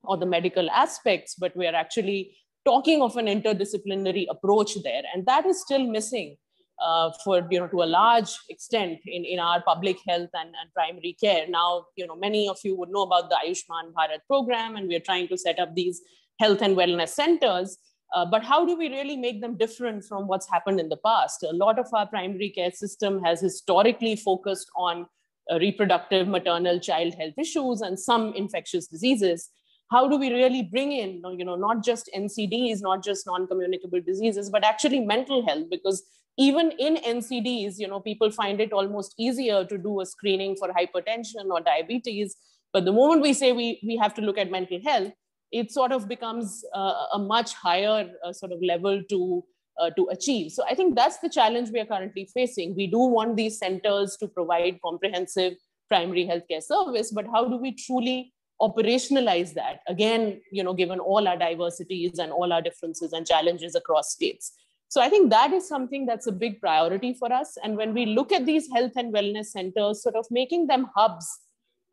or the medical aspects, but we are actually talking of an interdisciplinary approach there. And that is still missing uh, for, you know, to a large extent in, in our public health and, and primary care. Now, you know, many of you would know about the Ayushman Bharat program, and we are trying to set up these health and wellness centers. Uh, but how do we really make them different from what's happened in the past? A lot of our primary care system has historically focused on uh, reproductive, maternal, child health issues and some infectious diseases. How do we really bring in, you know, not just NCDs, not just non-communicable diseases, but actually mental health? Because even in NCDs, you know, people find it almost easier to do a screening for hypertension or diabetes. But the moment we say we, we have to look at mental health, it sort of becomes uh, a much higher uh, sort of level to uh, to achieve. So I think that's the challenge we are currently facing. We do want these centers to provide comprehensive primary healthcare service, but how do we truly operationalize that? Again, you know, given all our diversities and all our differences and challenges across states. So I think that is something that's a big priority for us. And when we look at these health and wellness centers, sort of making them hubs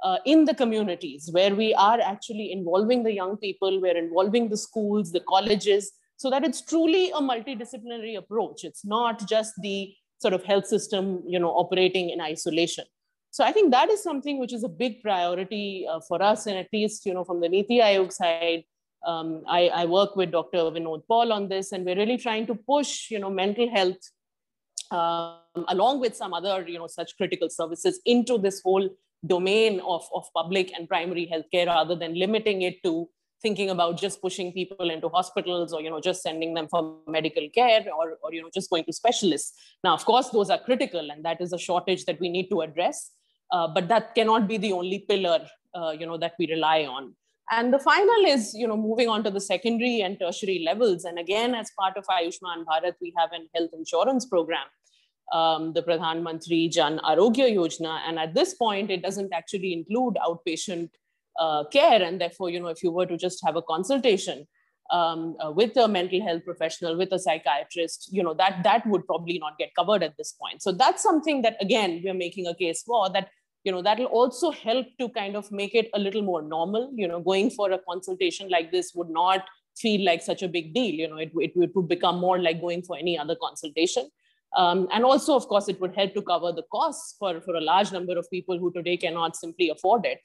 uh, in the communities where we are actually involving the young people, we're involving the schools, the colleges, so that it's truly a multidisciplinary approach. It's not just the sort of health system, you know, operating in isolation. So I think that is something which is a big priority uh, for us, and at least, you know, from the Niti Aayog side, um, I, I, work with Dr. Vinod Paul on this, and we're really trying to push, you know, mental health um, along with some other, you know, such critical services into this whole domain of, of public and primary healthcare rather than limiting it to thinking about just pushing people into hospitals or you know just sending them for medical care or, or you know just going to specialists now of course those are critical and that is a shortage that we need to address uh, but that cannot be the only pillar uh, you know that we rely on and the final is you know moving on to the secondary and tertiary levels and again as part of ayushman bharat we have an health insurance program um, the Pradhan Mantri Jan Arogya Yojana. And at this point, it doesn't actually include outpatient uh, care. And therefore, you know, if you were to just have a consultation um, uh, with a mental health professional, with a psychiatrist, you know, that, that would probably not get covered at this point. So that's something that, again, we're making a case for that, you know, that'll also help to kind of make it a little more normal. You know, going for a consultation like this would not feel like such a big deal. You know, it, it, it would become more like going for any other consultation. Um, and also, of course, it would help to cover the costs for, for a large number of people who today cannot simply afford it.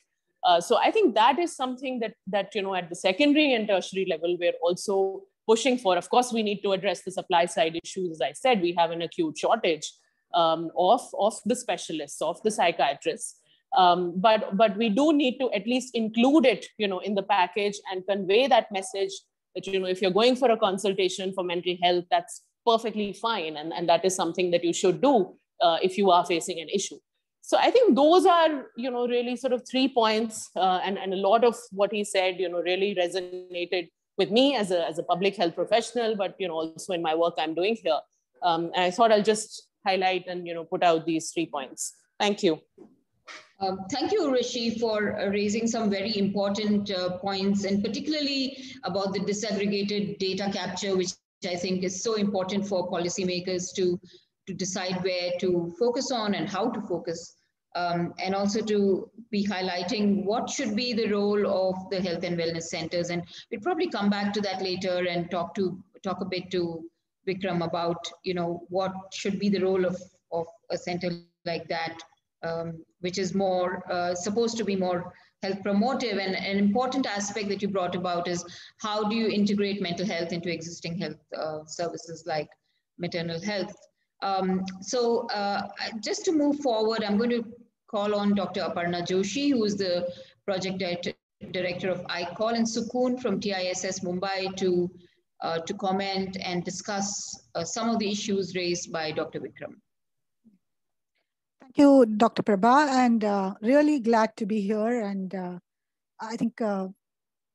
Uh, so I think that is something that, that, you know, at the secondary and tertiary level, we're also pushing for. Of course, we need to address the supply side issues. As I said, we have an acute shortage um, of, of the specialists, of the psychiatrists. Um, but, but we do need to at least include it, you know, in the package and convey that message that, you know, if you're going for a consultation for mental health, that's perfectly fine. And, and that is something that you should do uh, if you are facing an issue. So I think those are, you know, really sort of three points. Uh, and, and a lot of what he said, you know, really resonated with me as a, as a public health professional, but, you know, also in my work I'm doing here. Um, and I thought I'll just highlight and, you know, put out these three points. Thank you. Um, thank you, Rishi, for uh, raising some very important uh, points, and particularly about the disaggregated data capture, which I think is so important for policymakers to, to decide where to focus on and how to focus. Um, and also to be highlighting what should be the role of the health and wellness centers. And we'll probably come back to that later and talk to talk a bit to Vikram about you know what should be the role of, of a center like that, um, which is more uh, supposed to be more health promotive. And an important aspect that you brought about is how do you integrate mental health into existing health uh, services like maternal health. Um, so uh, just to move forward, I'm going to call on Dr. Aparna Joshi, who is the project director, director of iCall, and Sukoon from TISS Mumbai to, uh, to comment and discuss uh, some of the issues raised by Dr. Vikram. Thank you, Dr. Prabha, and uh, really glad to be here. And uh, I think uh,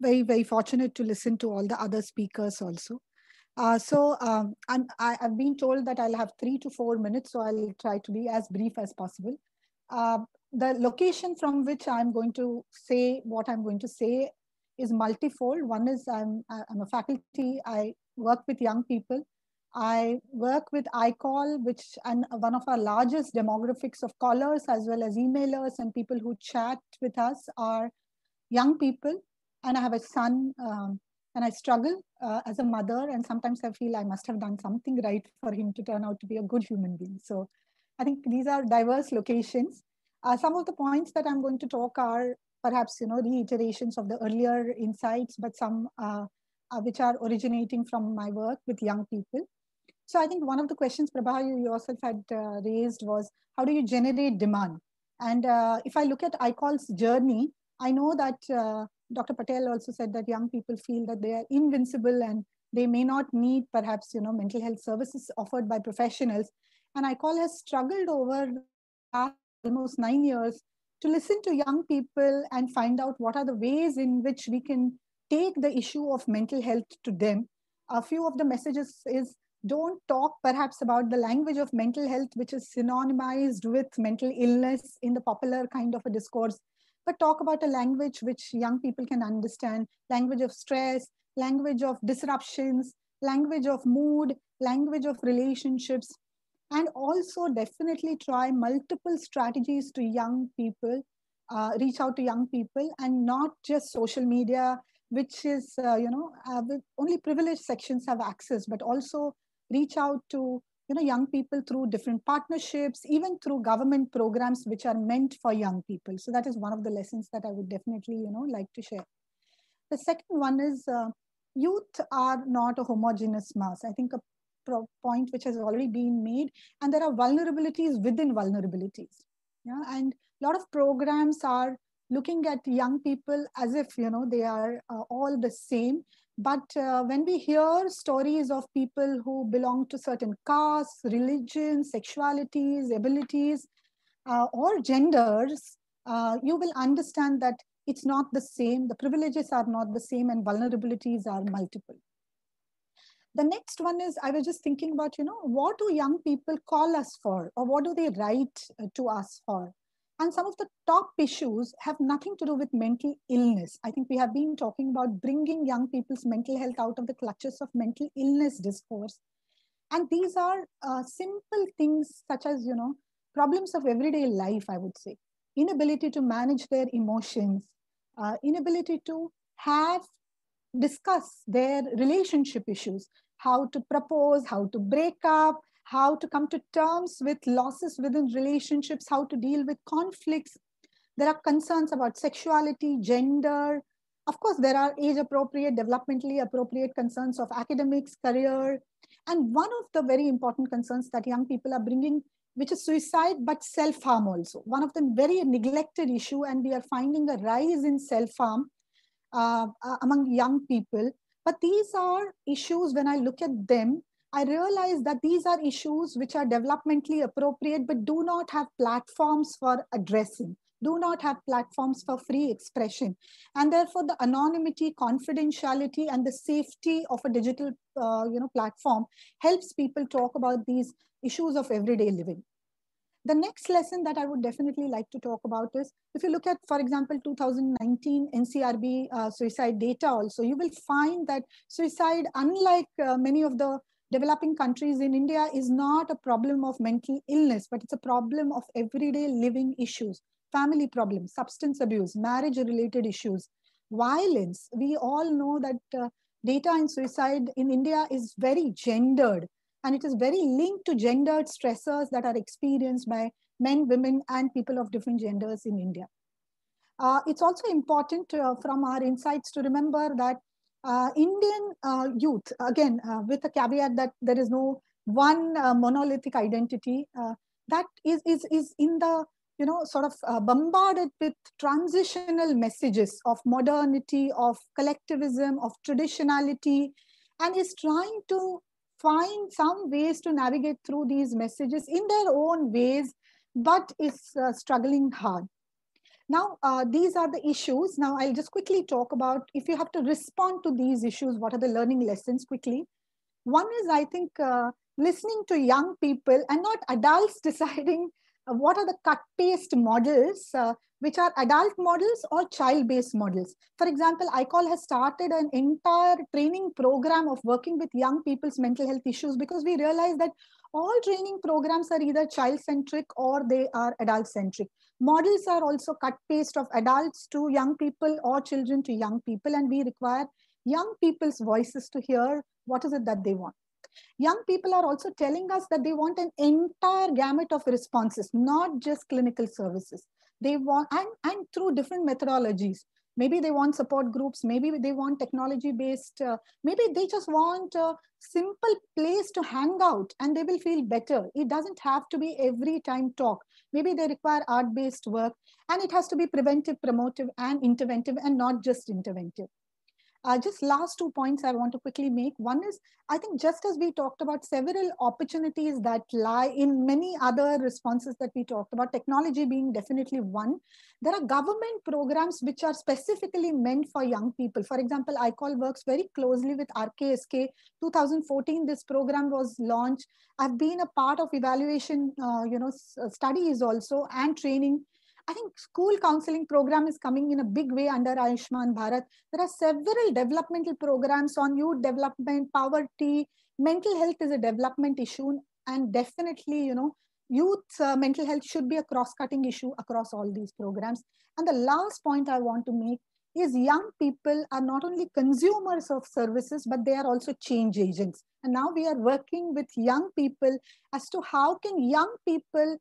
very, very fortunate to listen to all the other speakers also. Uh, so um, I'm, I, have been told that I'll have three to four minutes, so I'll try to be as brief as possible. The location from which I'm going to say what I'm going to say is multifold. One is I'm, I'm a faculty, I work with young people. I work with iCall, which and one of our largest demographics of callers as well as emailers and people who chat with us are young people. And I have a son, um, and I struggle uh, as a mother. And sometimes I feel I must have done something right for him to turn out to be a good human being. So I think these are diverse locations. Uh, some of the points that I'm going to talk are perhaps you know reiterations of the earlier insights, but some uh, uh which are originating from my work with young people. So I think one of the questions, Prabha, you yourself had uh, raised was, how do you generate demand? And uh, if I look at iCall's journey, I know that Dr. Patel also said that young people feel that they are invincible and they may not need perhaps, you know, mental health services offered by professionals. And iCall has struggled over almost nine years to listen to young people and find out what are the ways in which we can take the issue of mental health to them. A few of the messages is don't talk perhaps about the language of mental health, which is synonymized with mental illness in the popular kind of a discourse, but talk about a language which young people can understand, language of stress, language of disruptions, language of mood, language of relationships, and also definitely try multiple strategies to young people, uh, reach out to young people and not just social media, which is, uh, you know, uh, only privileged sections have access, but also reach out to you know young people through different partnerships even through government programs which are meant for young people. So that is one of the lessons that i would definitely you know like to share. The second one is uh, youth are not a homogeneous mass. I think a point which has already been made and there are vulnerabilities within vulnerabilities yeah and a lot of programs are looking at young people as if you know they are uh, all the same but uh, when we hear stories of people who belong to certain castes, religions, sexualities, abilities, uh, or genders, uh, you will understand that it's not the same. The privileges are not the same and vulnerabilities are multiple. The next one is I was just thinking about, you know, what do young people call us for or what do they write uh, to us for? And some of the top issues have nothing to do with mental illness. I think we have been talking about bringing young people's mental health out of the clutches of mental illness discourse. And these are uh, simple things such as, you know, problems of everyday life, I would say. Inability to manage their emotions, uh, inability to have, discuss their relationship issues, how to propose, how to break up, how to come to terms with losses within relationships, how to deal with conflicts. There are concerns about sexuality, gender. Of course, there are age appropriate, developmentally appropriate concerns of academics, career. And one of the very important concerns that young people are bringing, which is suicide, but self harm also. One of the very neglected issue, and we are finding a rise in self harm uh, uh, among young people. But these are issues, when I look at them, I realize that these are issues which are developmentally appropriate, but do not have platforms for addressing, do not have platforms for free expression. And therefore the anonymity, confidentiality, and the safety of a digital uh, you know, platform helps people talk about these issues of everyday living. The next lesson that I would definitely like to talk about is, if you look at, for example, 2019 NCRB uh, suicide data also, you will find that suicide, unlike uh, many of the developing countries in India is not a problem of mental illness, but it's a problem of everyday living issues, family problems, substance abuse, marriage related issues, violence. We all know that uh, data in suicide in India is very gendered and it is very linked to gendered stressors that are experienced by men, women, and people of different genders in India. Uh, it's also important uh, from our insights to remember that uh, Indian uh, youth, again, uh, with a caveat that there is no one monolithic identity, that is, is, is in the, you know, sort of bombarded with transitional messages of modernity, of collectivism, of traditionality, and is trying to find some ways to navigate through these messages in their own ways, but is uh, struggling hard. Now, uh, these are the issues. Now, I'll just quickly talk about if you have to respond to these issues, what are the learning lessons quickly? One is, I think, uh, listening to young people and not adults deciding what are the cut paste models uh, which are adult models or child-based models. For example, iCall has started an entire training program of working with young people's mental health issues because we realize that all training programs are either child-centric or they are adult-centric. Models are also cut paste of adults to young people or children to young people and we require young people's voices to hear what is it that they want. Young people are also telling us that they want an entire gamut of responses, not just clinical services. They want and, and through different methodologies. Maybe they want support groups maybe they want technology based uh, maybe they just want a simple place to hang out and they will feel better. It doesn't have to be every time talk. Maybe they require art based work and it has to be preventive promotive and interventive and not just interventive uh, just last two points I want to quickly make. One is, I think just as we talked about several opportunities that lie in many other responses that we talked about, technology being definitely one, there are government programs which are specifically meant for young people. For example, iCall works very closely with RKSK. 2014, this program was launched. I've been a part of evaluation, uh, you know, studies also and training I think school counseling program is coming in a big way under Ayushman Bharat. There are several developmental programs on youth development, poverty, mental health is a development issue, and definitely, you know, youth uh, mental health should be a cross-cutting issue across all these programs. And the last point I want to make is young people are not only consumers of services, but they are also change agents. And now we are working with young people as to how can young people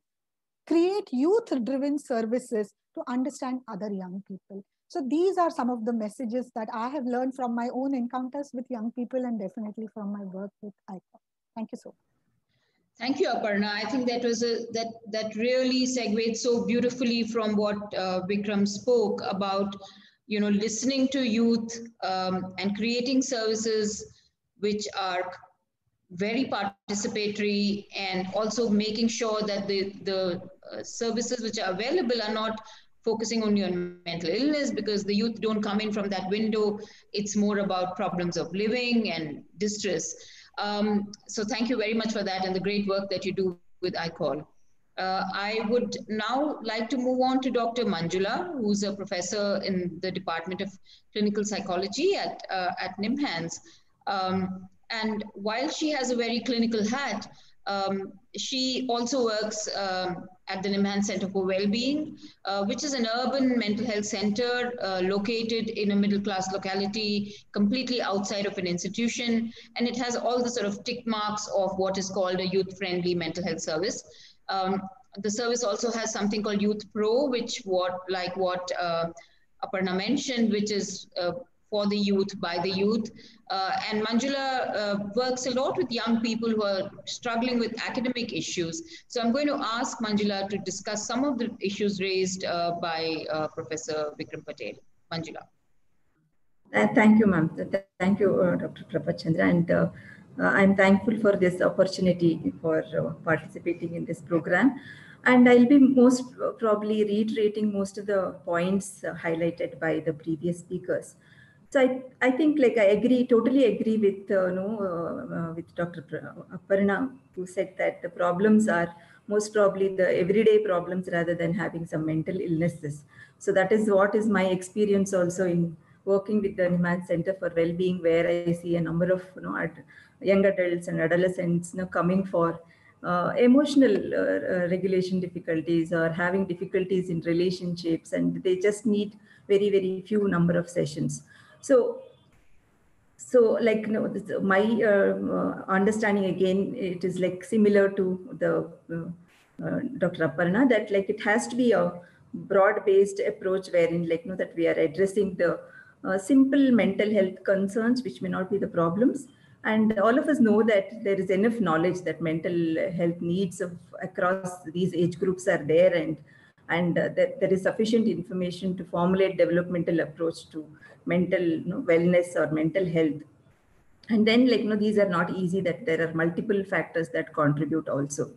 create youth driven services to understand other young people. So these are some of the messages that I have learned from my own encounters with young people and definitely from my work with iCall. Thank you so much. Thank you, Aparna. I think that was a that that really segued so beautifully from what uh, Vikram spoke about, you know, listening to youth um, and creating services which are very participatory and also making sure that the the services which are available are not focusing only on mental illness because the youth don't come in from that window. It's more about problems of living and distress. Um, so thank you very much for that and the great work that you do with iCall. Uh, I would now like to move on to Dr. Manjula, who's a professor in the Department of Clinical Psychology at, uh, at NIMHANS. Um, and while she has a very clinical hat, um, she also works um, at the NIMHANS Center for Wellbeing, uh, which is an urban mental health center uh, located in a middle class locality, completely outside of an institution. And it has all the sort of tick marks of what is called a youth friendly mental health service. Um, the service also has something called Youth Pro, which what like what uh, Aparna mentioned, which is uh, for the youth, by the youth. Uh, and Manjula uh, works a lot with young people who are struggling with academic issues. So I'm going to ask Manjula to discuss some of the issues raised uh, by uh, Professor Vikram Patel. Manjula. Uh, thank you, ma'am. Thank you, uh, Dr. Prabhachandra. And I'm thankful for this opportunity for participating in this program. And I'll be most probably reiterating most of the points highlighted by the previous speakers. So I, I think like I agree, totally agree with uh, no, uh, uh, with Dr. Aparna who said that the problems are most probably the everyday problems rather than having some mental illnesses. So that is what is my experience also in working with the NIMHANS Center for Wellbeing, where I see a number of you know young adults and adolescents you know, coming for uh, emotional uh, uh, regulation difficulties or having difficulties in relationships, and they just need very very few number of sessions. So, so like know, this, my uh, understanding again, it is like similar to the uh, uh Dr. Aparna that like it has to be a broad-based approach wherein like you know that we are addressing the uh, simple mental health concerns which may not be the problems and all of us know that there is enough knowledge that mental health needs of across these age groups are there and and uh, that there is sufficient information to formulate developmental approach to mental you know, wellness or mental health. And then like you know these are not easy that there are multiple factors that contribute also.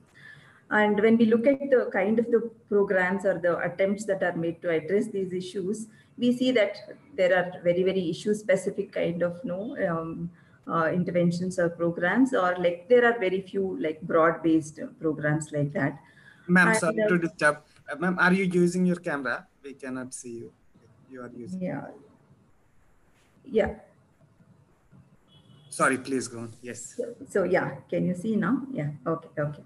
And when we look at the kind of the programs or the attempts that are made to address these issues we see that there are very very issue specific kind of you know um, uh, interventions or programs or like there are very few like broad based programs like that. Ma'am sorry uh, to disturb. Uh, ma'am are you using your camera? We cannot see you. You are using yeah yeah. Sorry please go on. Yes. So, so, yeah. Can you see now? Yeah. Okay okay.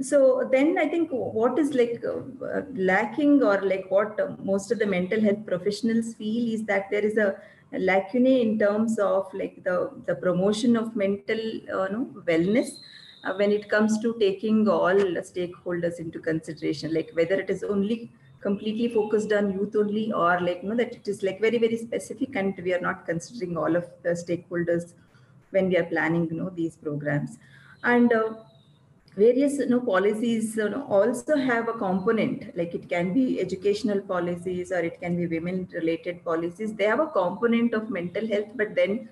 So then i think what is like uh, lacking or like what uh, most of the mental health professionals feel is that there is a, a lacunae in terms of like the the promotion of mental uh, no, wellness uh, when it comes to taking all stakeholders into consideration like whether it is only completely focused on youth only or like you know that it is like very very specific and we are not considering all of the stakeholders when we are planning you know these programs. And uh, various you know, policies you know, also have a component. Like it can be educational policies or it can be women related policies. They have a component of mental health but then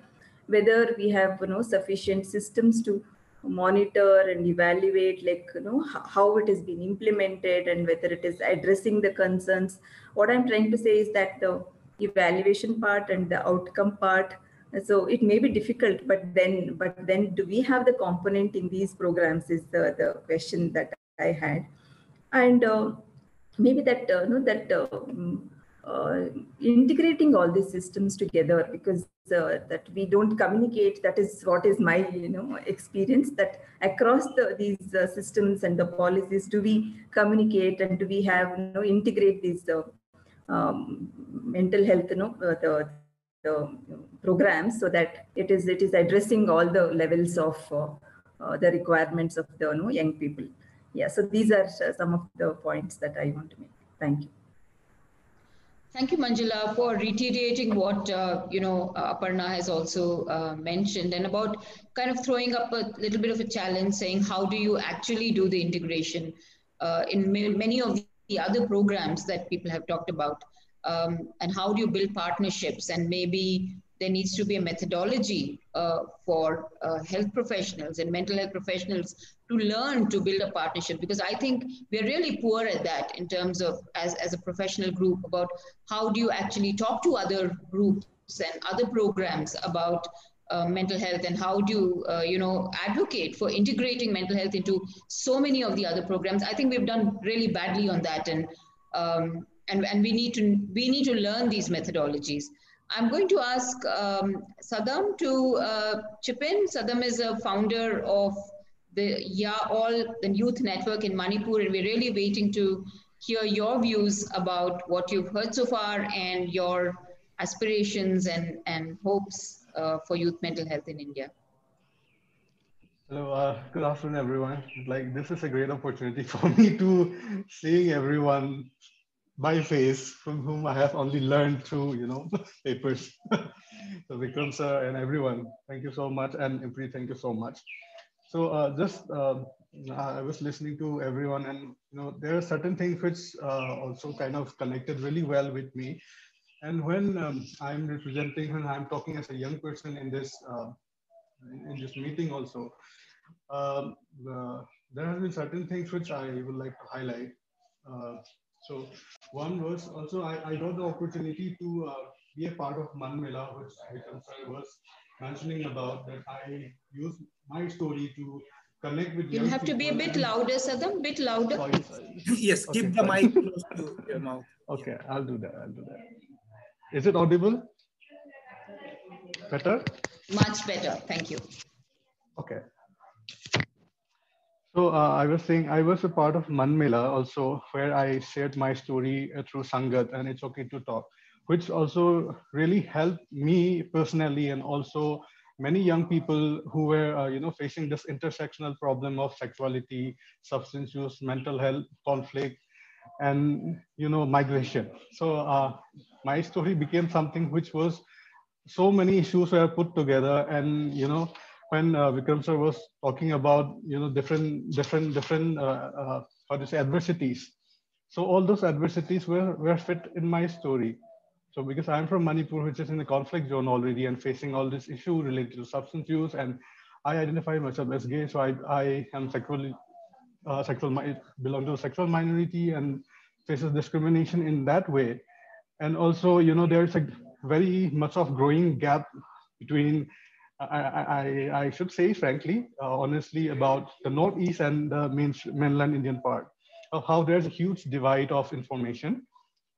whether we have you know sufficient systems to monitor and evaluate like you know how it has been implemented and whether it is addressing the concerns. What i'm trying to say is that the evaluation part and the outcome part so it may be difficult but then but then do we have the component in these programs is the the question that i had. And uh, maybe that uh, no that uh, mm, uh integrating all these systems together because uh, that we don't communicate that is what is my you know experience that across the, these uh, systems and the policies do we communicate and do we have you know integrate these um, mental health you know the the programs so that it is it is addressing all the levels of uh, uh, the requirements of the you know, young people. Yeah, so these are some of the points that I want to make. Thank you. Thank you, Manjula, for reiterating what uh, you know uh, Aparna has also uh, mentioned, and about kind of throwing up a little bit of a challenge, saying how do you actually do the integration uh, in many of the other programs that people have talked about um, and how do you build partnerships and maybe there needs to be a methodology uh, for uh, health professionals and mental health professionals to learn to build a partnership because i think we're really poor at that in terms of as, as a professional group about how do you actually talk to other groups and other programs about uh, mental health and how do you uh, you know advocate for integrating mental health into so many of the other programs i think we've done really badly on that and um, and, and we need to we need to learn these methodologies. I'm going to ask um, Sadam to uh, chip in. Sadam is a founder of the Ya All the Youth Network in Manipur, and we're really waiting to hear your views about what you've heard so far and your aspirations and, and hopes uh, for youth mental health in India. Hello, uh, good afternoon, everyone. Like this is a great opportunity for me to seeing everyone by face from whom I have only learned through, you know, papers. so Vikram sir and everyone, thank you so much. And Impri, thank you so much. So uh, just, uh, I was listening to everyone and, you know, there are certain things which uh, also kind of connected really well with me. And when um, I'm representing, when I'm talking as a young person in this, uh, in this meeting also, um, there have been certain things which I would like to highlight. So one was also I, I got the opportunity to uh, be a part of Mann Mela, which Vikram sir was mentioning about that I use my story to connect with. You have to be a bit louder, Sadam. Bit louder. Sorry, sorry. yes, okay. keep the mic close to your mouth. Okay, I'll do that. I'll do that. Is it audible? Better. Much better. Thank you. Okay. So uh, I was saying I was a part of Mann Mela also, where I shared my story uh, through Sangath, and it's okay to talk, which also really helped me personally, and also many young people who were uh, you know facing this intersectional problem of sexuality, substance use, mental health, conflict, and you know migration. So uh, my story became something which was so many issues were put together, and you know when uh, Vikram sir was talking about you know different different different uh, uh, how to say adversities. So all those adversities were were fit in my story. So because I'm from Manipur, which is in the conflict zone already and facing all this issue related to substance use, and I identify myself as gay, so I, I am sexually uh, sexual belong to a sexual minority and faces discrimination in that way. And also, you know, there's a very much of growing gap between I, I, I should say, frankly, uh, honestly, about the Northeast and the main, mainland Indian part, of how there's a huge divide of information,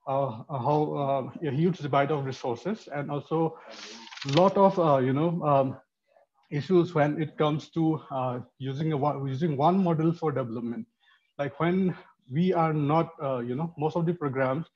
uh, how uh, a huge divide of resources, and also a lot of, uh, you know, um, issues when it comes to uh, using, a, using one model for development. Like when we are not, uh, you know, most of the programs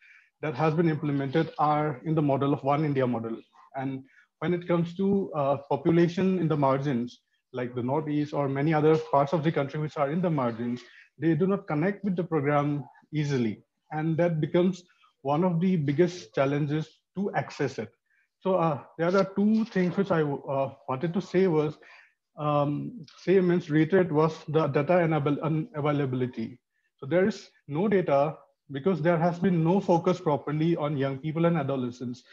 that has been implemented are in the model of one India model. And when it comes to uh, population in the margins, like the Northeast or many other parts of the country which are in the margins, they do not connect with the program easily. And that becomes one of the biggest challenges to access it. So uh, there are two things which I uh, wanted to say was, um, say means reiterate was the data unavailability. So there is no data because there has been no focus properly on young people and adolescents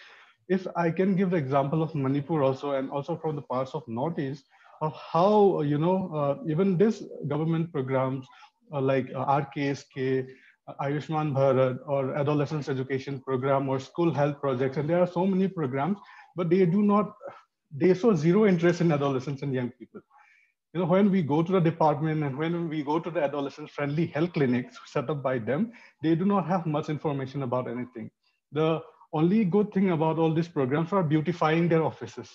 if I can give the example of Manipur also, and also from the parts of Northeast, of how, you know, uh, even this government programs uh, like uh, RKSK, uh, Ayushman Bharat, or adolescence education program, or school health projects, and there are so many programs, but they do not, they show zero interest in adolescents and young people. You know, when we go to the department and when we go to the adolescent-friendly health clinics set up by them, they do not have much information about anything. The only good thing about all these programs are beautifying their offices.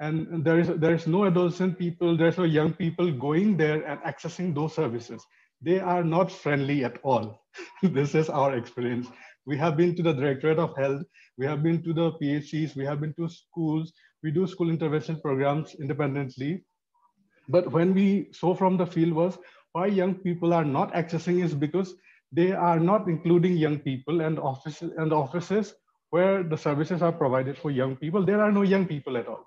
And there is, there is no adolescent people, there's no young people going there and accessing those services. They are not friendly at all. this is our experience. We have been to the Directorate of Health, we have been to the PHCs, we have been to schools, we do school intervention programs independently. But when we saw from the field was why young people are not accessing is because they are not including young people and offices and offices where the services are provided for young people, there are no young people at all.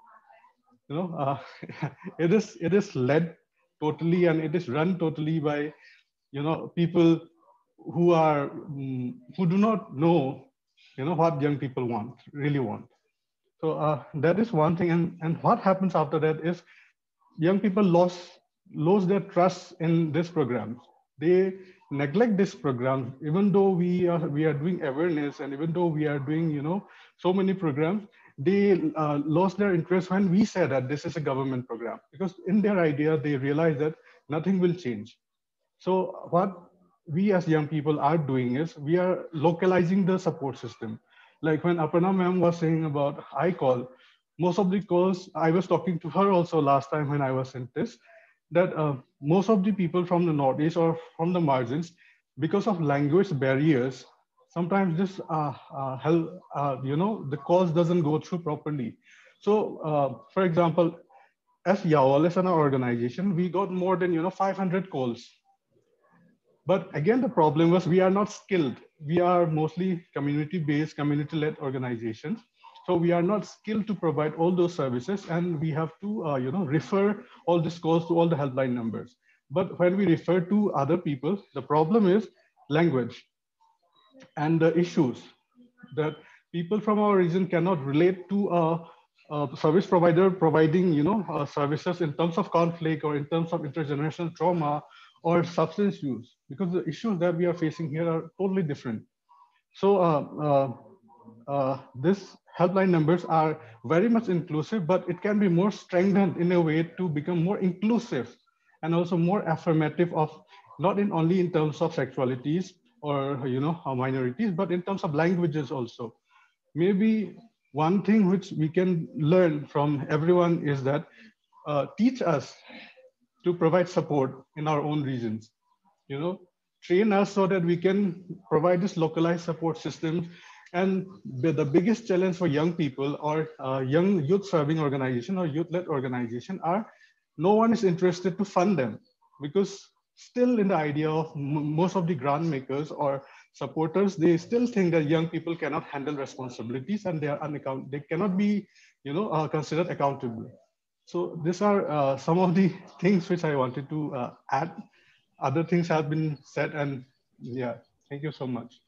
You know, uh, it is it is led totally and it is run totally by, you know, people who are um, who do not know, you know, what young people want really want. So uh, that is one thing, and and what happens after that is, young people lost lose their trust in this program. They neglect this program, even though we are we are doing awareness and even though we are doing you know so many programs, they uh, lost their interest when we said that this is a government program because in their idea they realize that nothing will change. So what we as young people are doing is we are localizing the support system. Like when Aparna ma'am was saying about iCall, most of the calls I was talking to her also last time when I was in this that uh, most of the people from the Northeast or from the margins, because of language barriers, sometimes this, uh, uh, hell, uh, you know, the cause doesn't go through properly. So, uh, for example, as Ya_All, as an organization, we got more than, you know, 500 calls. But again, the problem was we are not skilled. We are mostly community-based, community-led organizations. So we are not skilled to provide all those services and we have to, uh, you know, refer all these calls to all the helpline numbers. But when we refer to other people, the problem is language and the issues that people from our region cannot relate to a, a service provider providing, you know, uh, services in terms of conflict or in terms of intergenerational trauma or substance use, because the issues that we are facing here are totally different. So uh, uh, uh this helpline numbers are very much inclusive, but it can be more strengthened in a way to become more inclusive and also more affirmative of not in only in terms of sexualities or you know minorities, but in terms of languages also. Maybe one thing which we can learn from everyone is that uh, teach us to provide support in our own regions. You know, train us so that we can provide this localized support systems and the biggest challenge for young people or uh, young youth serving organization or youth led organization are no one is interested to fund them because still in the idea of most of the grant makers or supporters, they still think that young people cannot handle responsibilities and they are unaccount they cannot be, you know, uh, considered accountable. So these are uh, some of the things which I wanted to uh, add. Other things have been said and yeah, thank you so much.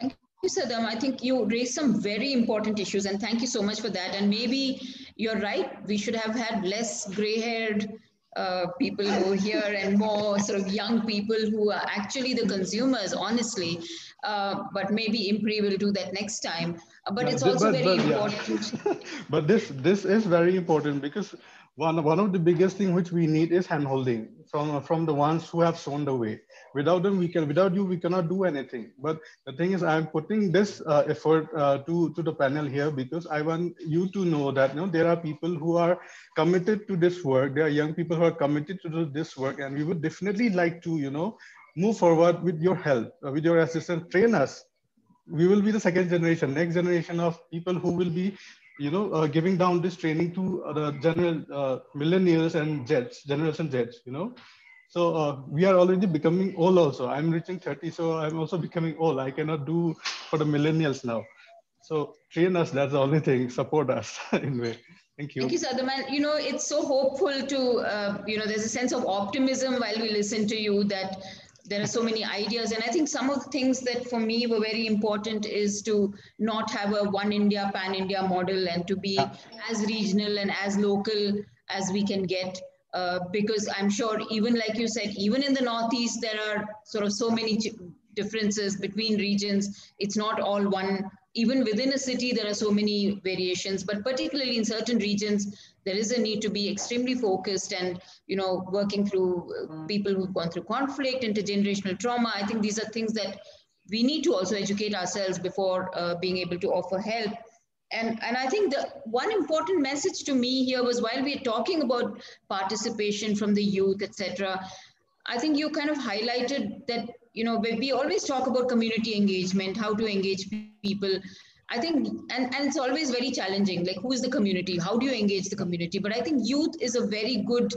Thank you, Sadam. I think you raised some very important issues and thank you so much for that. And maybe you're right, we should have had less gray haired uh, people who are here and more sort of young people who are actually the consumers, honestly. Uh, but maybe IMPRI will do that next time. Uh, but it's also but, very but, important. Yeah. but this this is very important because one one of the biggest thing which we need is handholding from from the ones who have shown the way. Without them we can without you we cannot do anything. But the thing is i'm putting this uh, effort uh, to to the panel here because i want you to know that you know there are people who are committed to this work. There are young people who are committed to this work. And we would definitely like to you know move forward with your help uh, with your assistance. Train us. We will be the second generation next generation of people who will be you know uh, giving down this training to uh, the general uh, millennials and jets generation jets you know so uh, we are already becoming old also. I'm reaching 30, so I'm also becoming old. I cannot do for the millennials now. So train us, that's the only thing, support us in way. Thank you. Thank you, Sadhaman. You know, it's so hopeful to, uh, you know, there's a sense of optimism while we listen to you that there are so many ideas. And I think some of the things that for me were very important is to not have a one India, pan India model and to be as regional and as local as we can get. Uh, because I'm sure even like you said, even in the Northeast, there are sort of so many differences between regions. It's not all one, even within a city, there are so many variations, but particularly in certain regions, there is a need to be extremely focused and, you know, working through uh, people who've gone through conflict, intergenerational trauma. I think these are things that we need to also educate ourselves before uh, being able to offer help and and i think the one important message to me here was while we're talking about participation from the youth etc i think you kind of highlighted that you know we always talk about community engagement how to engage people. I think and, and it's always very challenging like who is the community? How do you engage the community? But i think youth is a very good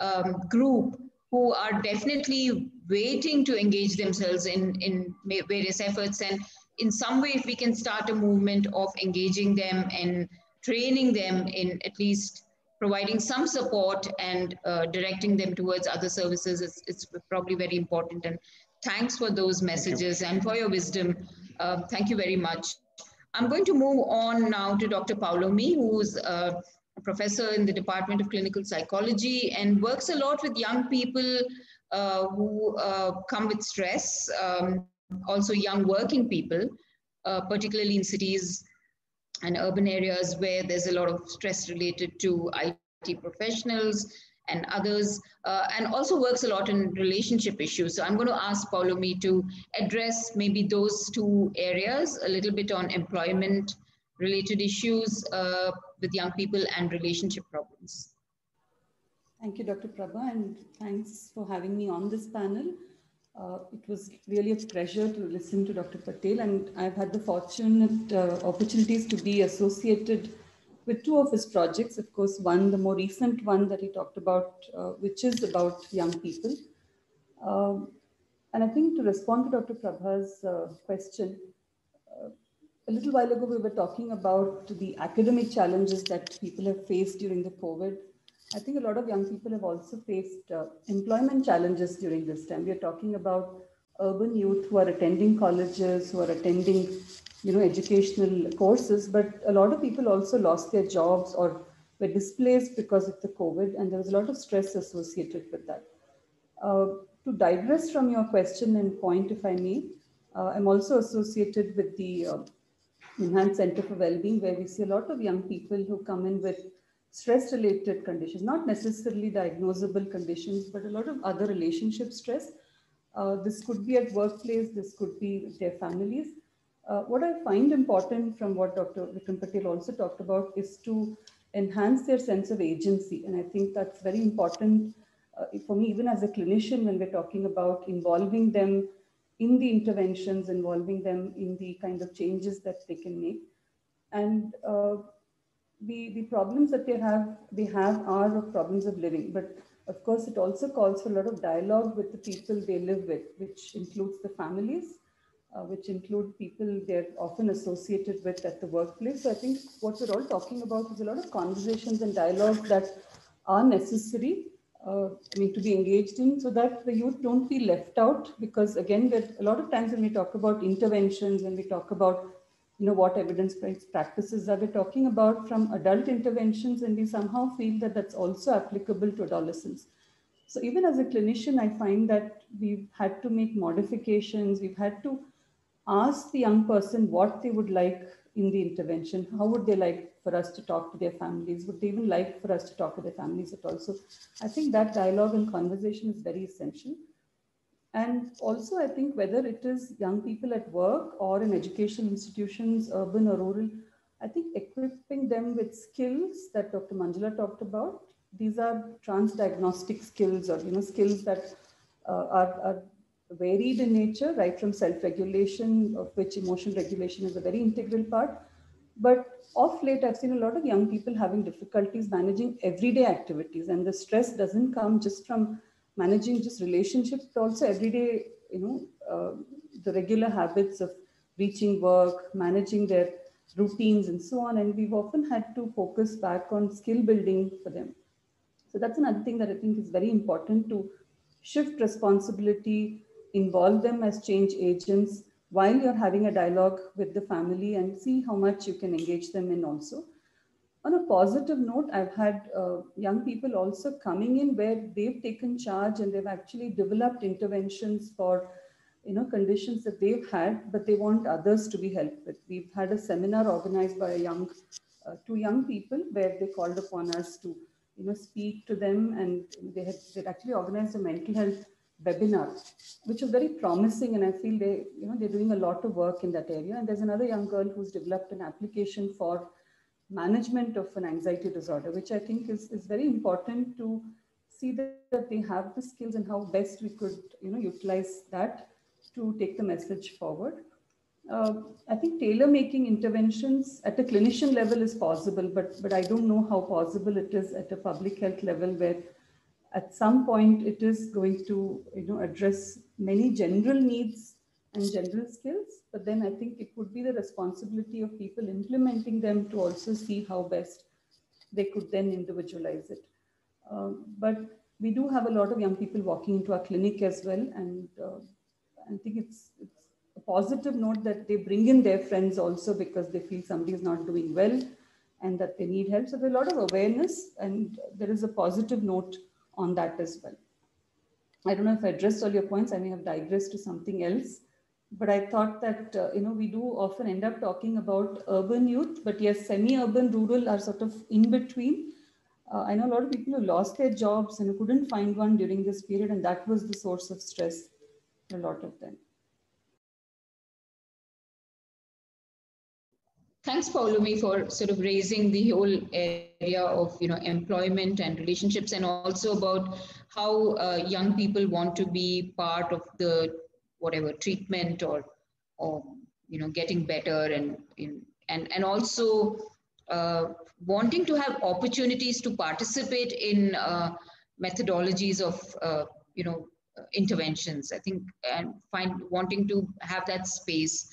um, group who are definitely waiting to engage themselves in in various efforts. And in some way, if we can start a movement of engaging them and training them in at least providing some support and uh, directing them towards other services, it's, it's, probably very important. And thanks for those messages and for your wisdom. Uh, thank you very much. I'm going to move on now to Dr. Paulomi, who's a professor in the Department of Clinical Psychology and works a lot with young people uh, who uh, come with stress. Um, also young working people, uh, particularly in cities and urban areas where there's a lot of stress related to IT professionals and others, uh, and also works a lot in relationship issues. So I'm going to ask Paulomi to address maybe those two areas, a little bit on employment related issues uh, with young people and relationship problems. Thank you, Dr. Prabha, and thanks for having me on this panel. Uh, it was really a pleasure to listen to Dr. Patel, and I've had the fortunate uh, opportunities to be associated with two of his projects. Of course, one, the more recent one that he talked about, uh, which is about young people. Um, and I think to respond to Dr. Prabha's uh, question, uh, a little while ago we were talking about the academic challenges that people have faced during the COVID I think a lot of young people have also faced uh, employment challenges during this time. We are talking about urban youth who are attending colleges, who are attending, you know, educational courses, but a lot of people also lost their jobs or were displaced because of the COVID, and there was a lot of stress associated with that. Uh, to digress from your question and point, if I may, uh, I'm also associated with the uh, NIMHANS Center for Wellbeing, where we see a lot of young people who come in with stress related conditions, not necessarily diagnosable conditions, but a lot of other relationship stress. Uh, this could be at workplace, this could be their families. Uh, what I find important from what Dr. Vikram Patel also talked about is to enhance their sense of agency. And I think that's very important uh, for me, even as a clinician, when we're talking about involving them in the interventions, involving them in the kind of changes that they can make. And uh, the, the problems that they have, they have are problems of living. But of course, it also calls for a lot of dialogue with the people they live with, which includes the families, uh, which include people they're often associated with at the workplace. So I think what we're all talking about is a lot of conversations and dialogues that are necessary uh, I mean, to be engaged in so that the youth don't feel left out because again, a lot of times when we talk about interventions, when we talk about, you know, what evidence-based practices are we talking about from adult interventions and we somehow feel that that's also applicable to adolescents. So even as a clinician, I find that we've had to make modifications. We've had to ask the young person what they would like in the intervention. How would they like for us to talk to their families? Would they even like for us to talk to their families at all? So I think that dialogue and conversation is very essential. And also, I think whether it is young people at work or in education institutions, urban or rural, I think equipping them with skills that Dr. Manjula talked about, these are transdiagnostic skills or you know skills that uh, are, are varied in nature, right from self-regulation, of which emotion regulation is a very integral part. But of late, I've seen a lot of young people having difficulties managing everyday activities, and the stress doesn't come just from managing just relationships, but also everyday, you know, uh, the regular habits of reaching work, managing their routines, and so on. And we've often had to focus back on skill building for them. So that's another thing that I think is very important to shift responsibility involve them as change agents while you're having a dialogue with the family and see how much you can engage them in also. On a positive note, I've had uh, young people also coming in where they've taken charge and they've actually developed interventions for you know conditions that they've had, but they want others to be helped with. We've had a seminar organized by a young, uh, two young people where they called upon us to you know speak to them and they had they actually organized a mental health webinar, which is very promising. And I feel they, you know, they're doing a lot of work in that area. And there's another young girl who's developed an application for management of an anxiety disorder, which I think is, is very important to see that they have the skills and how best we could, you know, utilize that to take the message forward. Uh, I think tailor making interventions at a clinician level is possible, but, but I don't know how possible it is at a public health level where at some point it is going to you know address many general needs and general skills. But then i think it would be the responsibility of people implementing them to also see how best they could then individualize it. Um, but we do have a lot of young people walking into our clinic as well. And uh, i think it's, it's a positive note that they bring in their friends also because they feel somebody is not doing well and that they need help. So there's a lot of awareness and there is a positive note on that as well. I don't know if I addressed all your points. I may have digressed to something else, but I thought that uh, you know we do often end up talking about urban youth, but yes, semi-urban, rural are sort of in between. Uh, I know a lot of people who lost their jobs and couldn't find one during this period, and that was the source of stress for a lot of them. thanks Paulomi for sort of raising the whole area of you know employment and relationships and also about how uh, young people want to be part of the whatever treatment or or you know getting better and in, and and also uh, wanting to have opportunities to participate in uh, methodologies of uh, you know interventions i think and find wanting to have that space.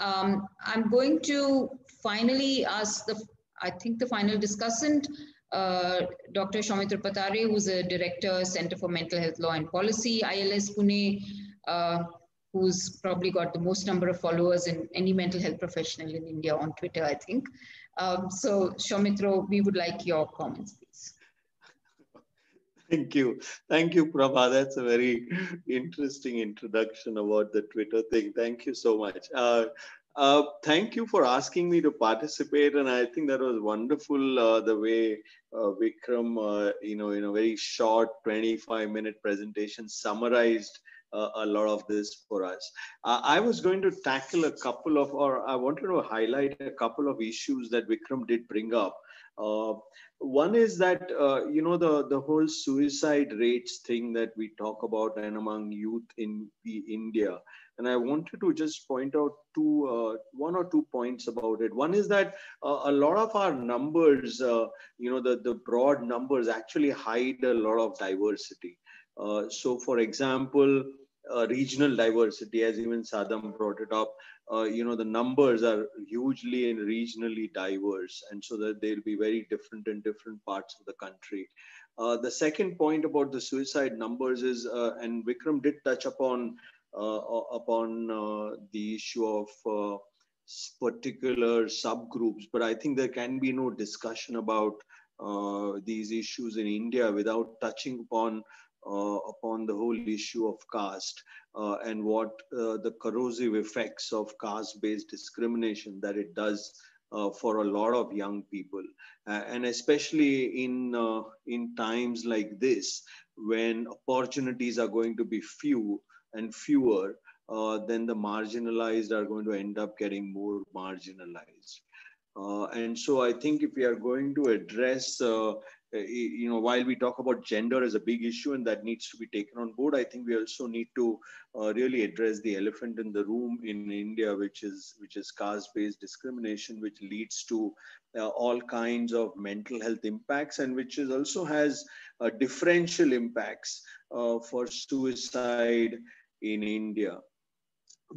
Um, I'm going to finally ask the, I think the final discussant, uh, Dr. Soumitra Pathare, who's a director, Center for Mental Health Law and Policy, ILS Pune, uh, who's probably got the most number of followers in any mental health professional in India on Twitter, I think. Um, so Soumitra, we would like your comments, please. Thank you. Thank you, Prabha. That's a very interesting introduction about the Twitter thing. Thank you so much. Uh, uh, thank you for asking me to participate, and I think that was wonderful uh, the way uh, Vikram, uh, you know, in a very short 25-minute presentation, summarized uh, a lot of this for us. Uh, I was going to tackle a couple of, or I wanted to highlight a couple of issues that Vikram did bring up. Uh, one is that uh, you know the the whole suicide rates thing that we talk about and among youth in India, and I wanted to just point out two uh, one or two points about it. One is that uh, a lot of our numbers, uh, you know, the the broad numbers actually hide a lot of diversity. Uh, so, for example, uh, regional diversity, as even Sadam brought it up. Uh, you know, the numbers are hugely and regionally diverse, and so that they'll be very different in different parts of the country. Uh, the second point about the suicide numbers is, uh, and Vikram did touch upon uh, upon the issue of particular subgroups, but I think there can be no discussion about uh, these issues in India without touching upon uh, upon the whole issue of caste uh, and what uh, the corrosive effects of caste-based discrimination that it does uh, for a lot of young people, uh, and especially in in times like this when opportunities are going to be few and fewer, then the marginalized are going to end up getting more marginalized. Uh, and so I think if we are going to address, uh, you know, while we talk about gender as a big issue and that needs to be taken on board, I think we also need to uh, really address the elephant in the room in India, which is which is caste-based discrimination, which leads to uh, all kinds of mental health impacts and which is also has uh, differential impacts uh, for suicide in India.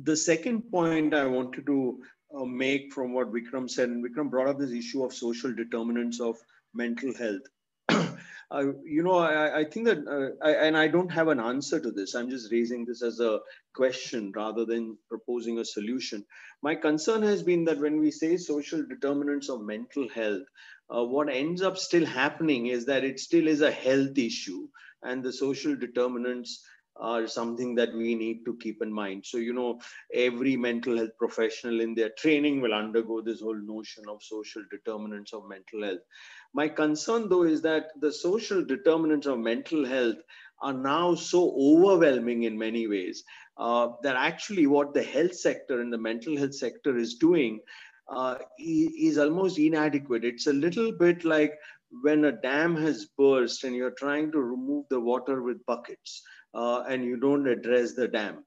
The second point I wanted to uh, make from what Vikram said, and Vikram brought up this issue of social determinants of mental health. You know, I, I think that, uh, I, and I don't have an answer to this. I'm just raising this as a question rather than proposing a solution. My concern has been that when we say social determinants of mental health, uh, what ends up still happening is that it still is a health issue, and the social determinants are something that we need to keep in mind. So, you know, every mental health professional in their training will undergo this whole notion of social determinants of mental health. My concern, though, is that the social determinants of mental health are now so overwhelming in many ways uh, that actually what the health sector and the mental health sector is doing uh, is almost inadequate. It's a little bit like when a dam has burst and you're trying to remove the water with buckets uh, and you don't address the dam.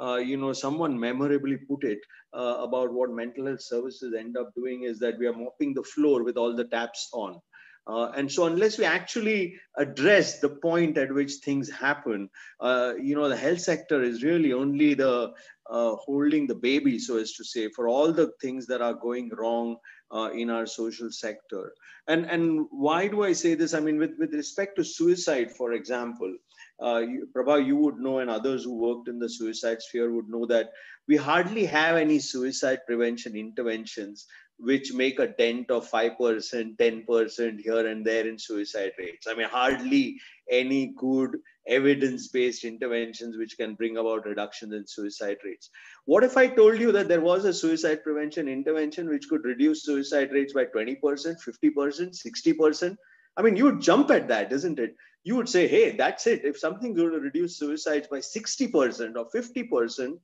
Uh, you know, someone memorably put it uh, about what mental health services end up doing is that we are mopping the floor with all the taps on. Uh, and so unless we actually address the point at which things happen, uh, you know, the health sector is really only the uh, holding the baby, so as to say, for all the things that are going wrong in our social sector. And, and why do I say this? I mean, with, with respect to suicide, for example, uh, you, Prabha, you would know, and others who worked in the suicide sphere would know that we hardly have any suicide prevention interventions which make a dent of 5%, 10% here and there in suicide rates. I mean, hardly any good evidence based interventions which can bring about reductions in suicide rates. What if I told you that there was a suicide prevention intervention which could reduce suicide rates by 20%, 50%, 60%? I mean, you would jump at that, isn't it? You would say, hey, that's it. If something's going to reduce suicides by 60% or 50%,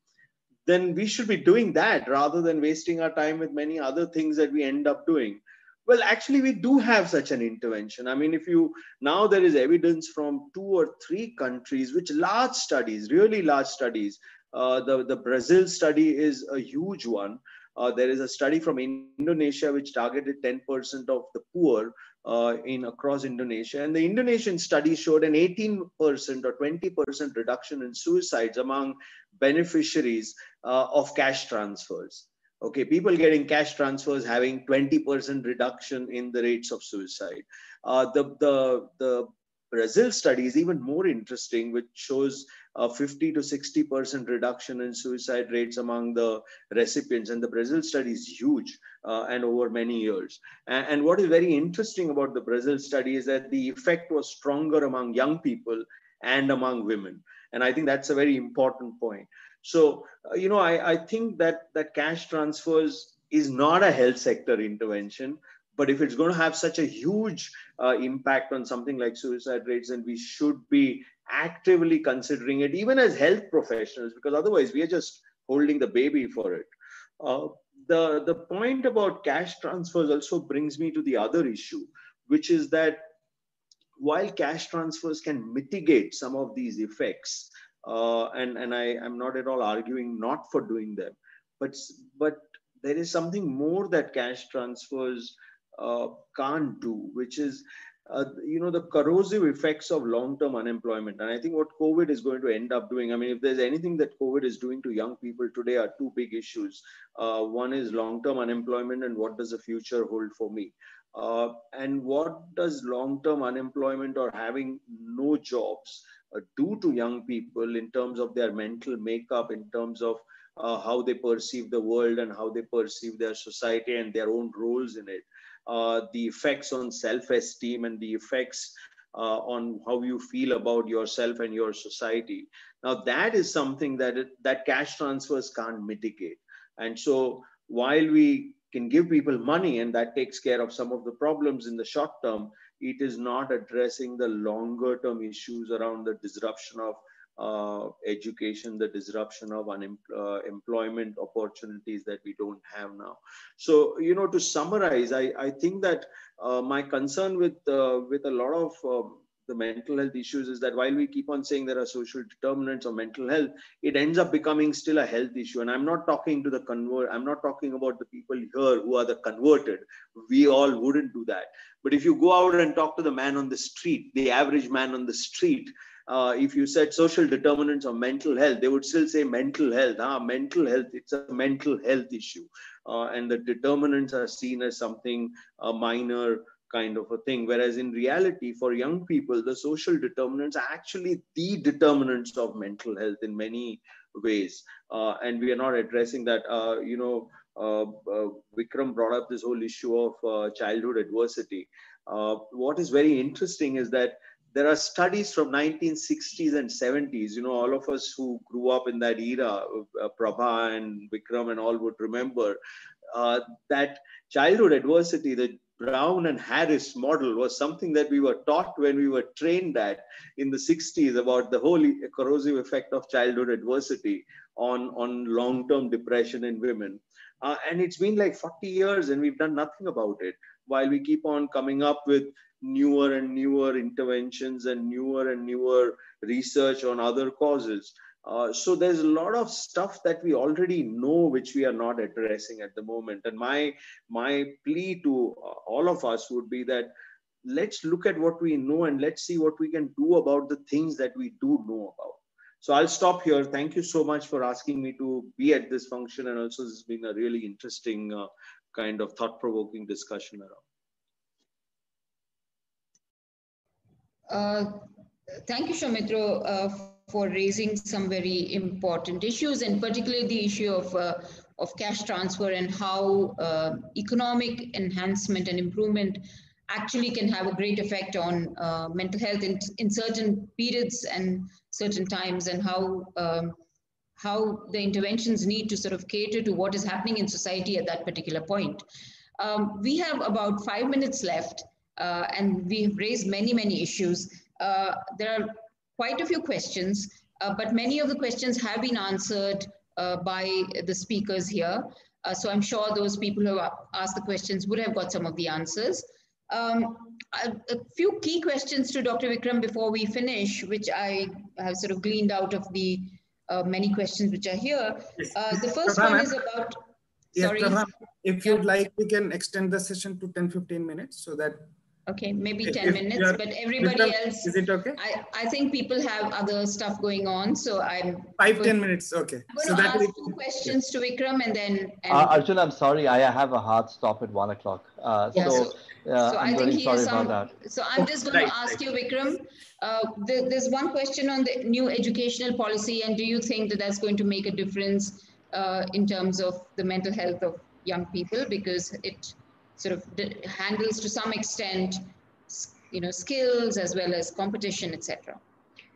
then we should be doing that rather than wasting our time with many other things that we end up doing. Well, actually, we do have such an intervention. I mean, if you now there is evidence from two or three countries, which large studies, really large studies. Uh, the, the Brazil study is a huge one. Uh, there is a study from Indonesia which targeted 10% of the poor uh, in across Indonesia. And the Indonesian study showed an 18% or 20% reduction in suicides among beneficiaries uh, of cash transfers. Okay, people getting cash transfers having 20% reduction in the rates of suicide. Uh, the, the, the Brazil study is even more interesting, which shows a 50 to 60% reduction in suicide rates among the recipients. And the Brazil study is huge uh, and over many years. And, and, what is very interesting about the Brazil study is that the effect was stronger among young people and among women. And I think that's a very important point. So, uh, you know, I, I think that, that cash transfers is not a health sector intervention. But if it's going to have such a huge uh, impact on something like suicide rates, then we should be actively considering it, even as health professionals, because otherwise we are just holding the baby for it. Uh, the, the point about cash transfers also brings me to the other issue, which is that while cash transfers can mitigate some of these effects, uh, and, and I, I'm not at all arguing not for doing them, but, but there is something more that cash transfers uh, can't do, which is uh, you know, the corrosive effects of long-term unemployment. And I think what COVID is going to end up doing, I mean, if there's anything that COVID is doing to young people today are two big issues. Uh, one is long-term unemployment and what does the future hold for me? Uh, and what does long-term unemployment or having no jobs uh, do to young people in terms of their mental makeup, in terms of uh, how they perceive the world and how they perceive their society and their own roles in it? Uh, the effects on self-esteem and the effects uh, on how you feel about yourself and your society. Now that is something that it, that cash transfers can't mitigate. And so while we can give people money and that takes care of some of the problems in the short term, it is not addressing the longer term issues around the disruption of uh, education, the disruption of unemployment uh, opportunities that we don't have now. So, you know, to summarize, I, I think that uh, my concern with, uh, with a lot of um, the mental health issues is that while we keep on saying there are social determinants of mental health, it ends up becoming still a health issue. And I'm not talking to the convert, I'm not talking about the people here who are the converted. We all wouldn't do that. But if you go out and talk to the man on the street, the average man on the street, uh, if you said social determinants of mental health, they would still say mental health. Ah, mental health, it's a mental health issue. Uh, and the determinants are seen as something uh, minor kind of a thing. Whereas in reality, for young people, the social determinants are actually the determinants of mental health in many ways. Uh, and we are not addressing that. Uh, you know, uh, Vikram brought up this whole issue of childhood adversity. what is very interesting is that there are studies from 1960s and 70s you know all of us who grew up in that era uh, prabha and vikram and all would remember uh, that childhood adversity the brown and harris model was something that we were taught when we were trained at in the 60s about the whole corrosive effect of childhood adversity on on long-term depression in women. Uh, and it's been like 40 years and we've done nothing about it while we keep on coming up with newer and newer interventions and newer and newer research on other causes. Uh, so there's a lot of stuff that we already know which we are not addressing at the moment. And my my plea to uh, all of us would be that let's look at what we know and let's see what we can do about the things that we do know about. So I'll stop here. Thank you so much for asking me to be at this function. And also, this has been a really interesting uh, kind of thought provoking discussion around. Thank you, Soumitra, uh, for raising some very important issues, and particularly the issue of, uh, of cash transfer and how uh, economic enhancement and improvement actually can have a great effect on uh, mental health in, in certain periods and certain times, and how um, how the interventions need to sort of cater to what is happening in society at that particular point. Um, we have about five minutes left. Uh, and we have raised many, many issues. Uh, there are quite a few questions, uh, but many of the questions have been answered by the speakers here. so I'm sure those people who asked the questions would have got some of the answers. Um, a, a, few key questions to Dr. Vikram before we finish, which I have sort of gleaned out of the uh, many questions which are here. Uh, the first one is about. Yes, sorry. if you'd like, we can extend the session to 10 15 minutes so that Okay, maybe 10 if minutes, but everybody else. Is it okay? I, I think people have other stuff going on, so I'm. Five, 10 minutes, okay. I'm so that ask two questions to Vikram and then. And uh, Arjun, I'm sorry, I have a hard stop at one o'clock. Uh, yeah, so, so, uh, so I'm really sorry some, about that. So I'm just going right, to ask right. you, Vikram, uh, the, there's one question on the new educational policy, and do you think that that's going to make a difference uh, in terms of the mental health of young people? Because it sort of handles to some extent, you know, skills as well as competition, etc.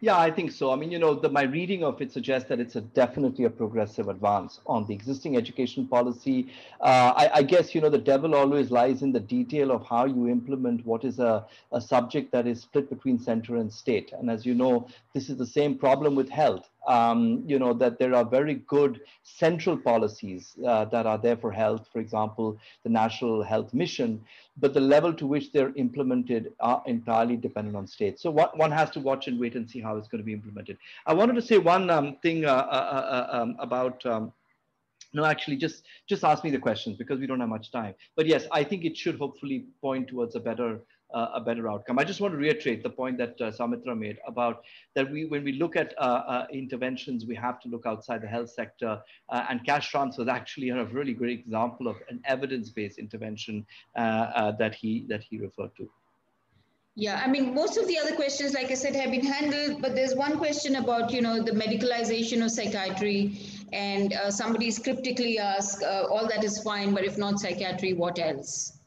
Yeah, I think so. I mean, you know, the, my reading of it suggests that it's a definitely a progressive advance on the existing education policy. Uh, I, I, guess, you know, the devil always lies in the detail of how you implement what is a, a subject that is split between center and state. And as you know, this is the same problem with health um, you know, that there are very good central policies uh, that are there for health, for example, the National Health Mission, but the level to which they're implemented are entirely dependent on states. So what, one has to watch and wait and see how it's going to be implemented. I wanted to say one um, thing uh, uh, uh um, about um, no actually just just ask me the questions because we don't have much time but yes i think it should hopefully point towards a better uh, a better outcome. I just want to reiterate the point that uh, Soumitra made about that we, when we look at uh, uh, interventions, we have to look outside the health sector uh, and cash transfer is actually a really great example of an evidence-based intervention that he that he referred to. Yeah, I mean, most of the other questions, like I said, have been handled, but there's one question about, you know, the medicalization of psychiatry and uh, somebody cryptically asked, uh, all that is fine, but if not psychiatry, what else?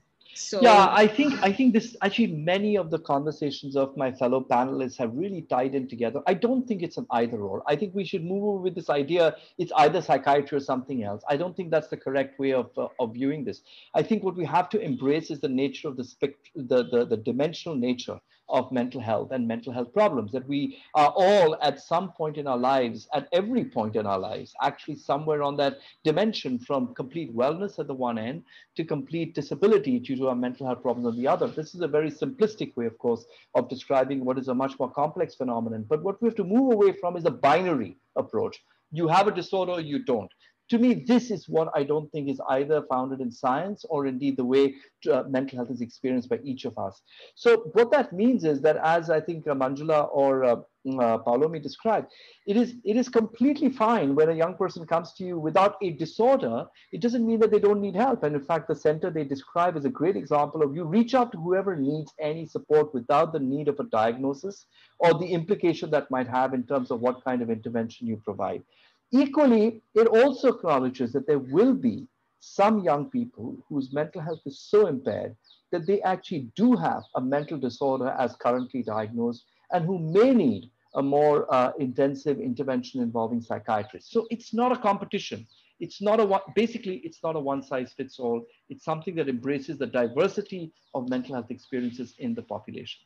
So yeah, I think I think this actually many of the conversations of my fellow panelists have really tied in together. I don't think it's an either or. I think we should move with this idea it's either psychiatry or something else. I don't think that's the correct way of, uh, of viewing this. I think what we have to embrace is the nature of the spect the, the, the dimensional nature of mental health and mental health problems that we are all at some point in our lives at every point in our lives actually somewhere on that dimension from complete wellness at the one end to complete disability due to mental health problems on the other. This is a very simplistic way of course of describing what is a much more complex phenomenon. But what we have to move away from is a binary approach. You have a disorder you don't to me, this is what I don't think is either founded in science or indeed the way uh, mental health is experienced by each of us. So what that means is that as I think uh, Manjula or uh, mm, uh, Paulomi described, it is, it is completely fine when a young person comes to you without a disorder. It doesn't mean that they don't need help. And in fact, the center they describe is a great example of you reach out to whoever needs any support without the need of a diagnosis or the implication that might have in terms of what kind of intervention you provide. Equally, it also acknowledges that there will be some young people whose mental health is so impaired that they actually do have a mental disorder as currently diagnosed and who may need a more uh, intensive intervention involving psychiatrists. So it's not a competition. It's not a one, basically, it's not a one size fits all. It's something that embraces the diversity of mental health experiences in the population.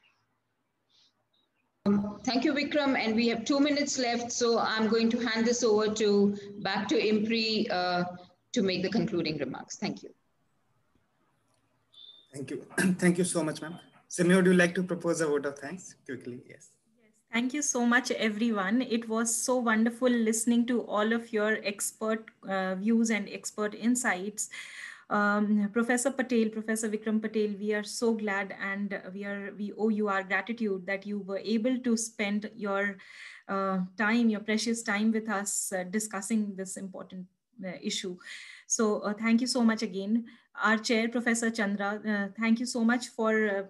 Um, thank you, Vikram. And we have two minutes left. So I'm going to hand this over to back to Impri uh, to make the concluding remarks. Thank you. Thank you. Thank you so much, ma'am. Simi, would you like to propose a vote of thanks quickly? Yes. Thank you so much, everyone. It was so wonderful listening to all of your expert uh, views and expert insights. Um, Professor Patel, Professor Vikram Patel, we are so glad and we are we owe you our gratitude that you were able to spend your uh, time, your precious time with us uh, discussing this important uh, issue. So uh, thank you so much again. Our chair, Professor Chandra, uh, thank you so much for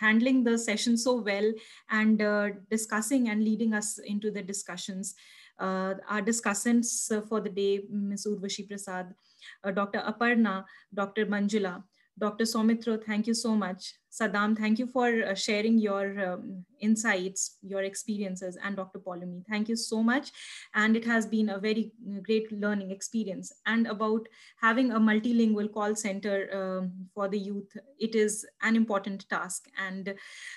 handling the session so well and uh, discussing and leading us into the discussions. Uh, our discussants for the day, Ms. Urvashi Prasad, Dr. Aparna, Dr. Manjula, Dr. Soumitra, thank you so much. Sadam, thank you for uh, sharing your um, insights, your experiences, and Dr. Paulomi, thank you so much. And it has been a very great learning experience. And about having a multilingual call center um, for the youth, it is an important task. And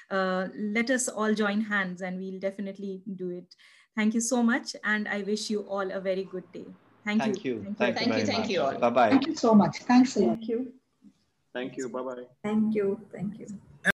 uh, let us all join hands and we'll definitely do it. Thank you so much. And I wish you all a very good day. Thank, you. thank you. you. Thank, thank you. Thank you, all. Bye bye. Thank you so much. Thanks a lot. Thank you. Thank you. Bye bye. Thank you. Thank you.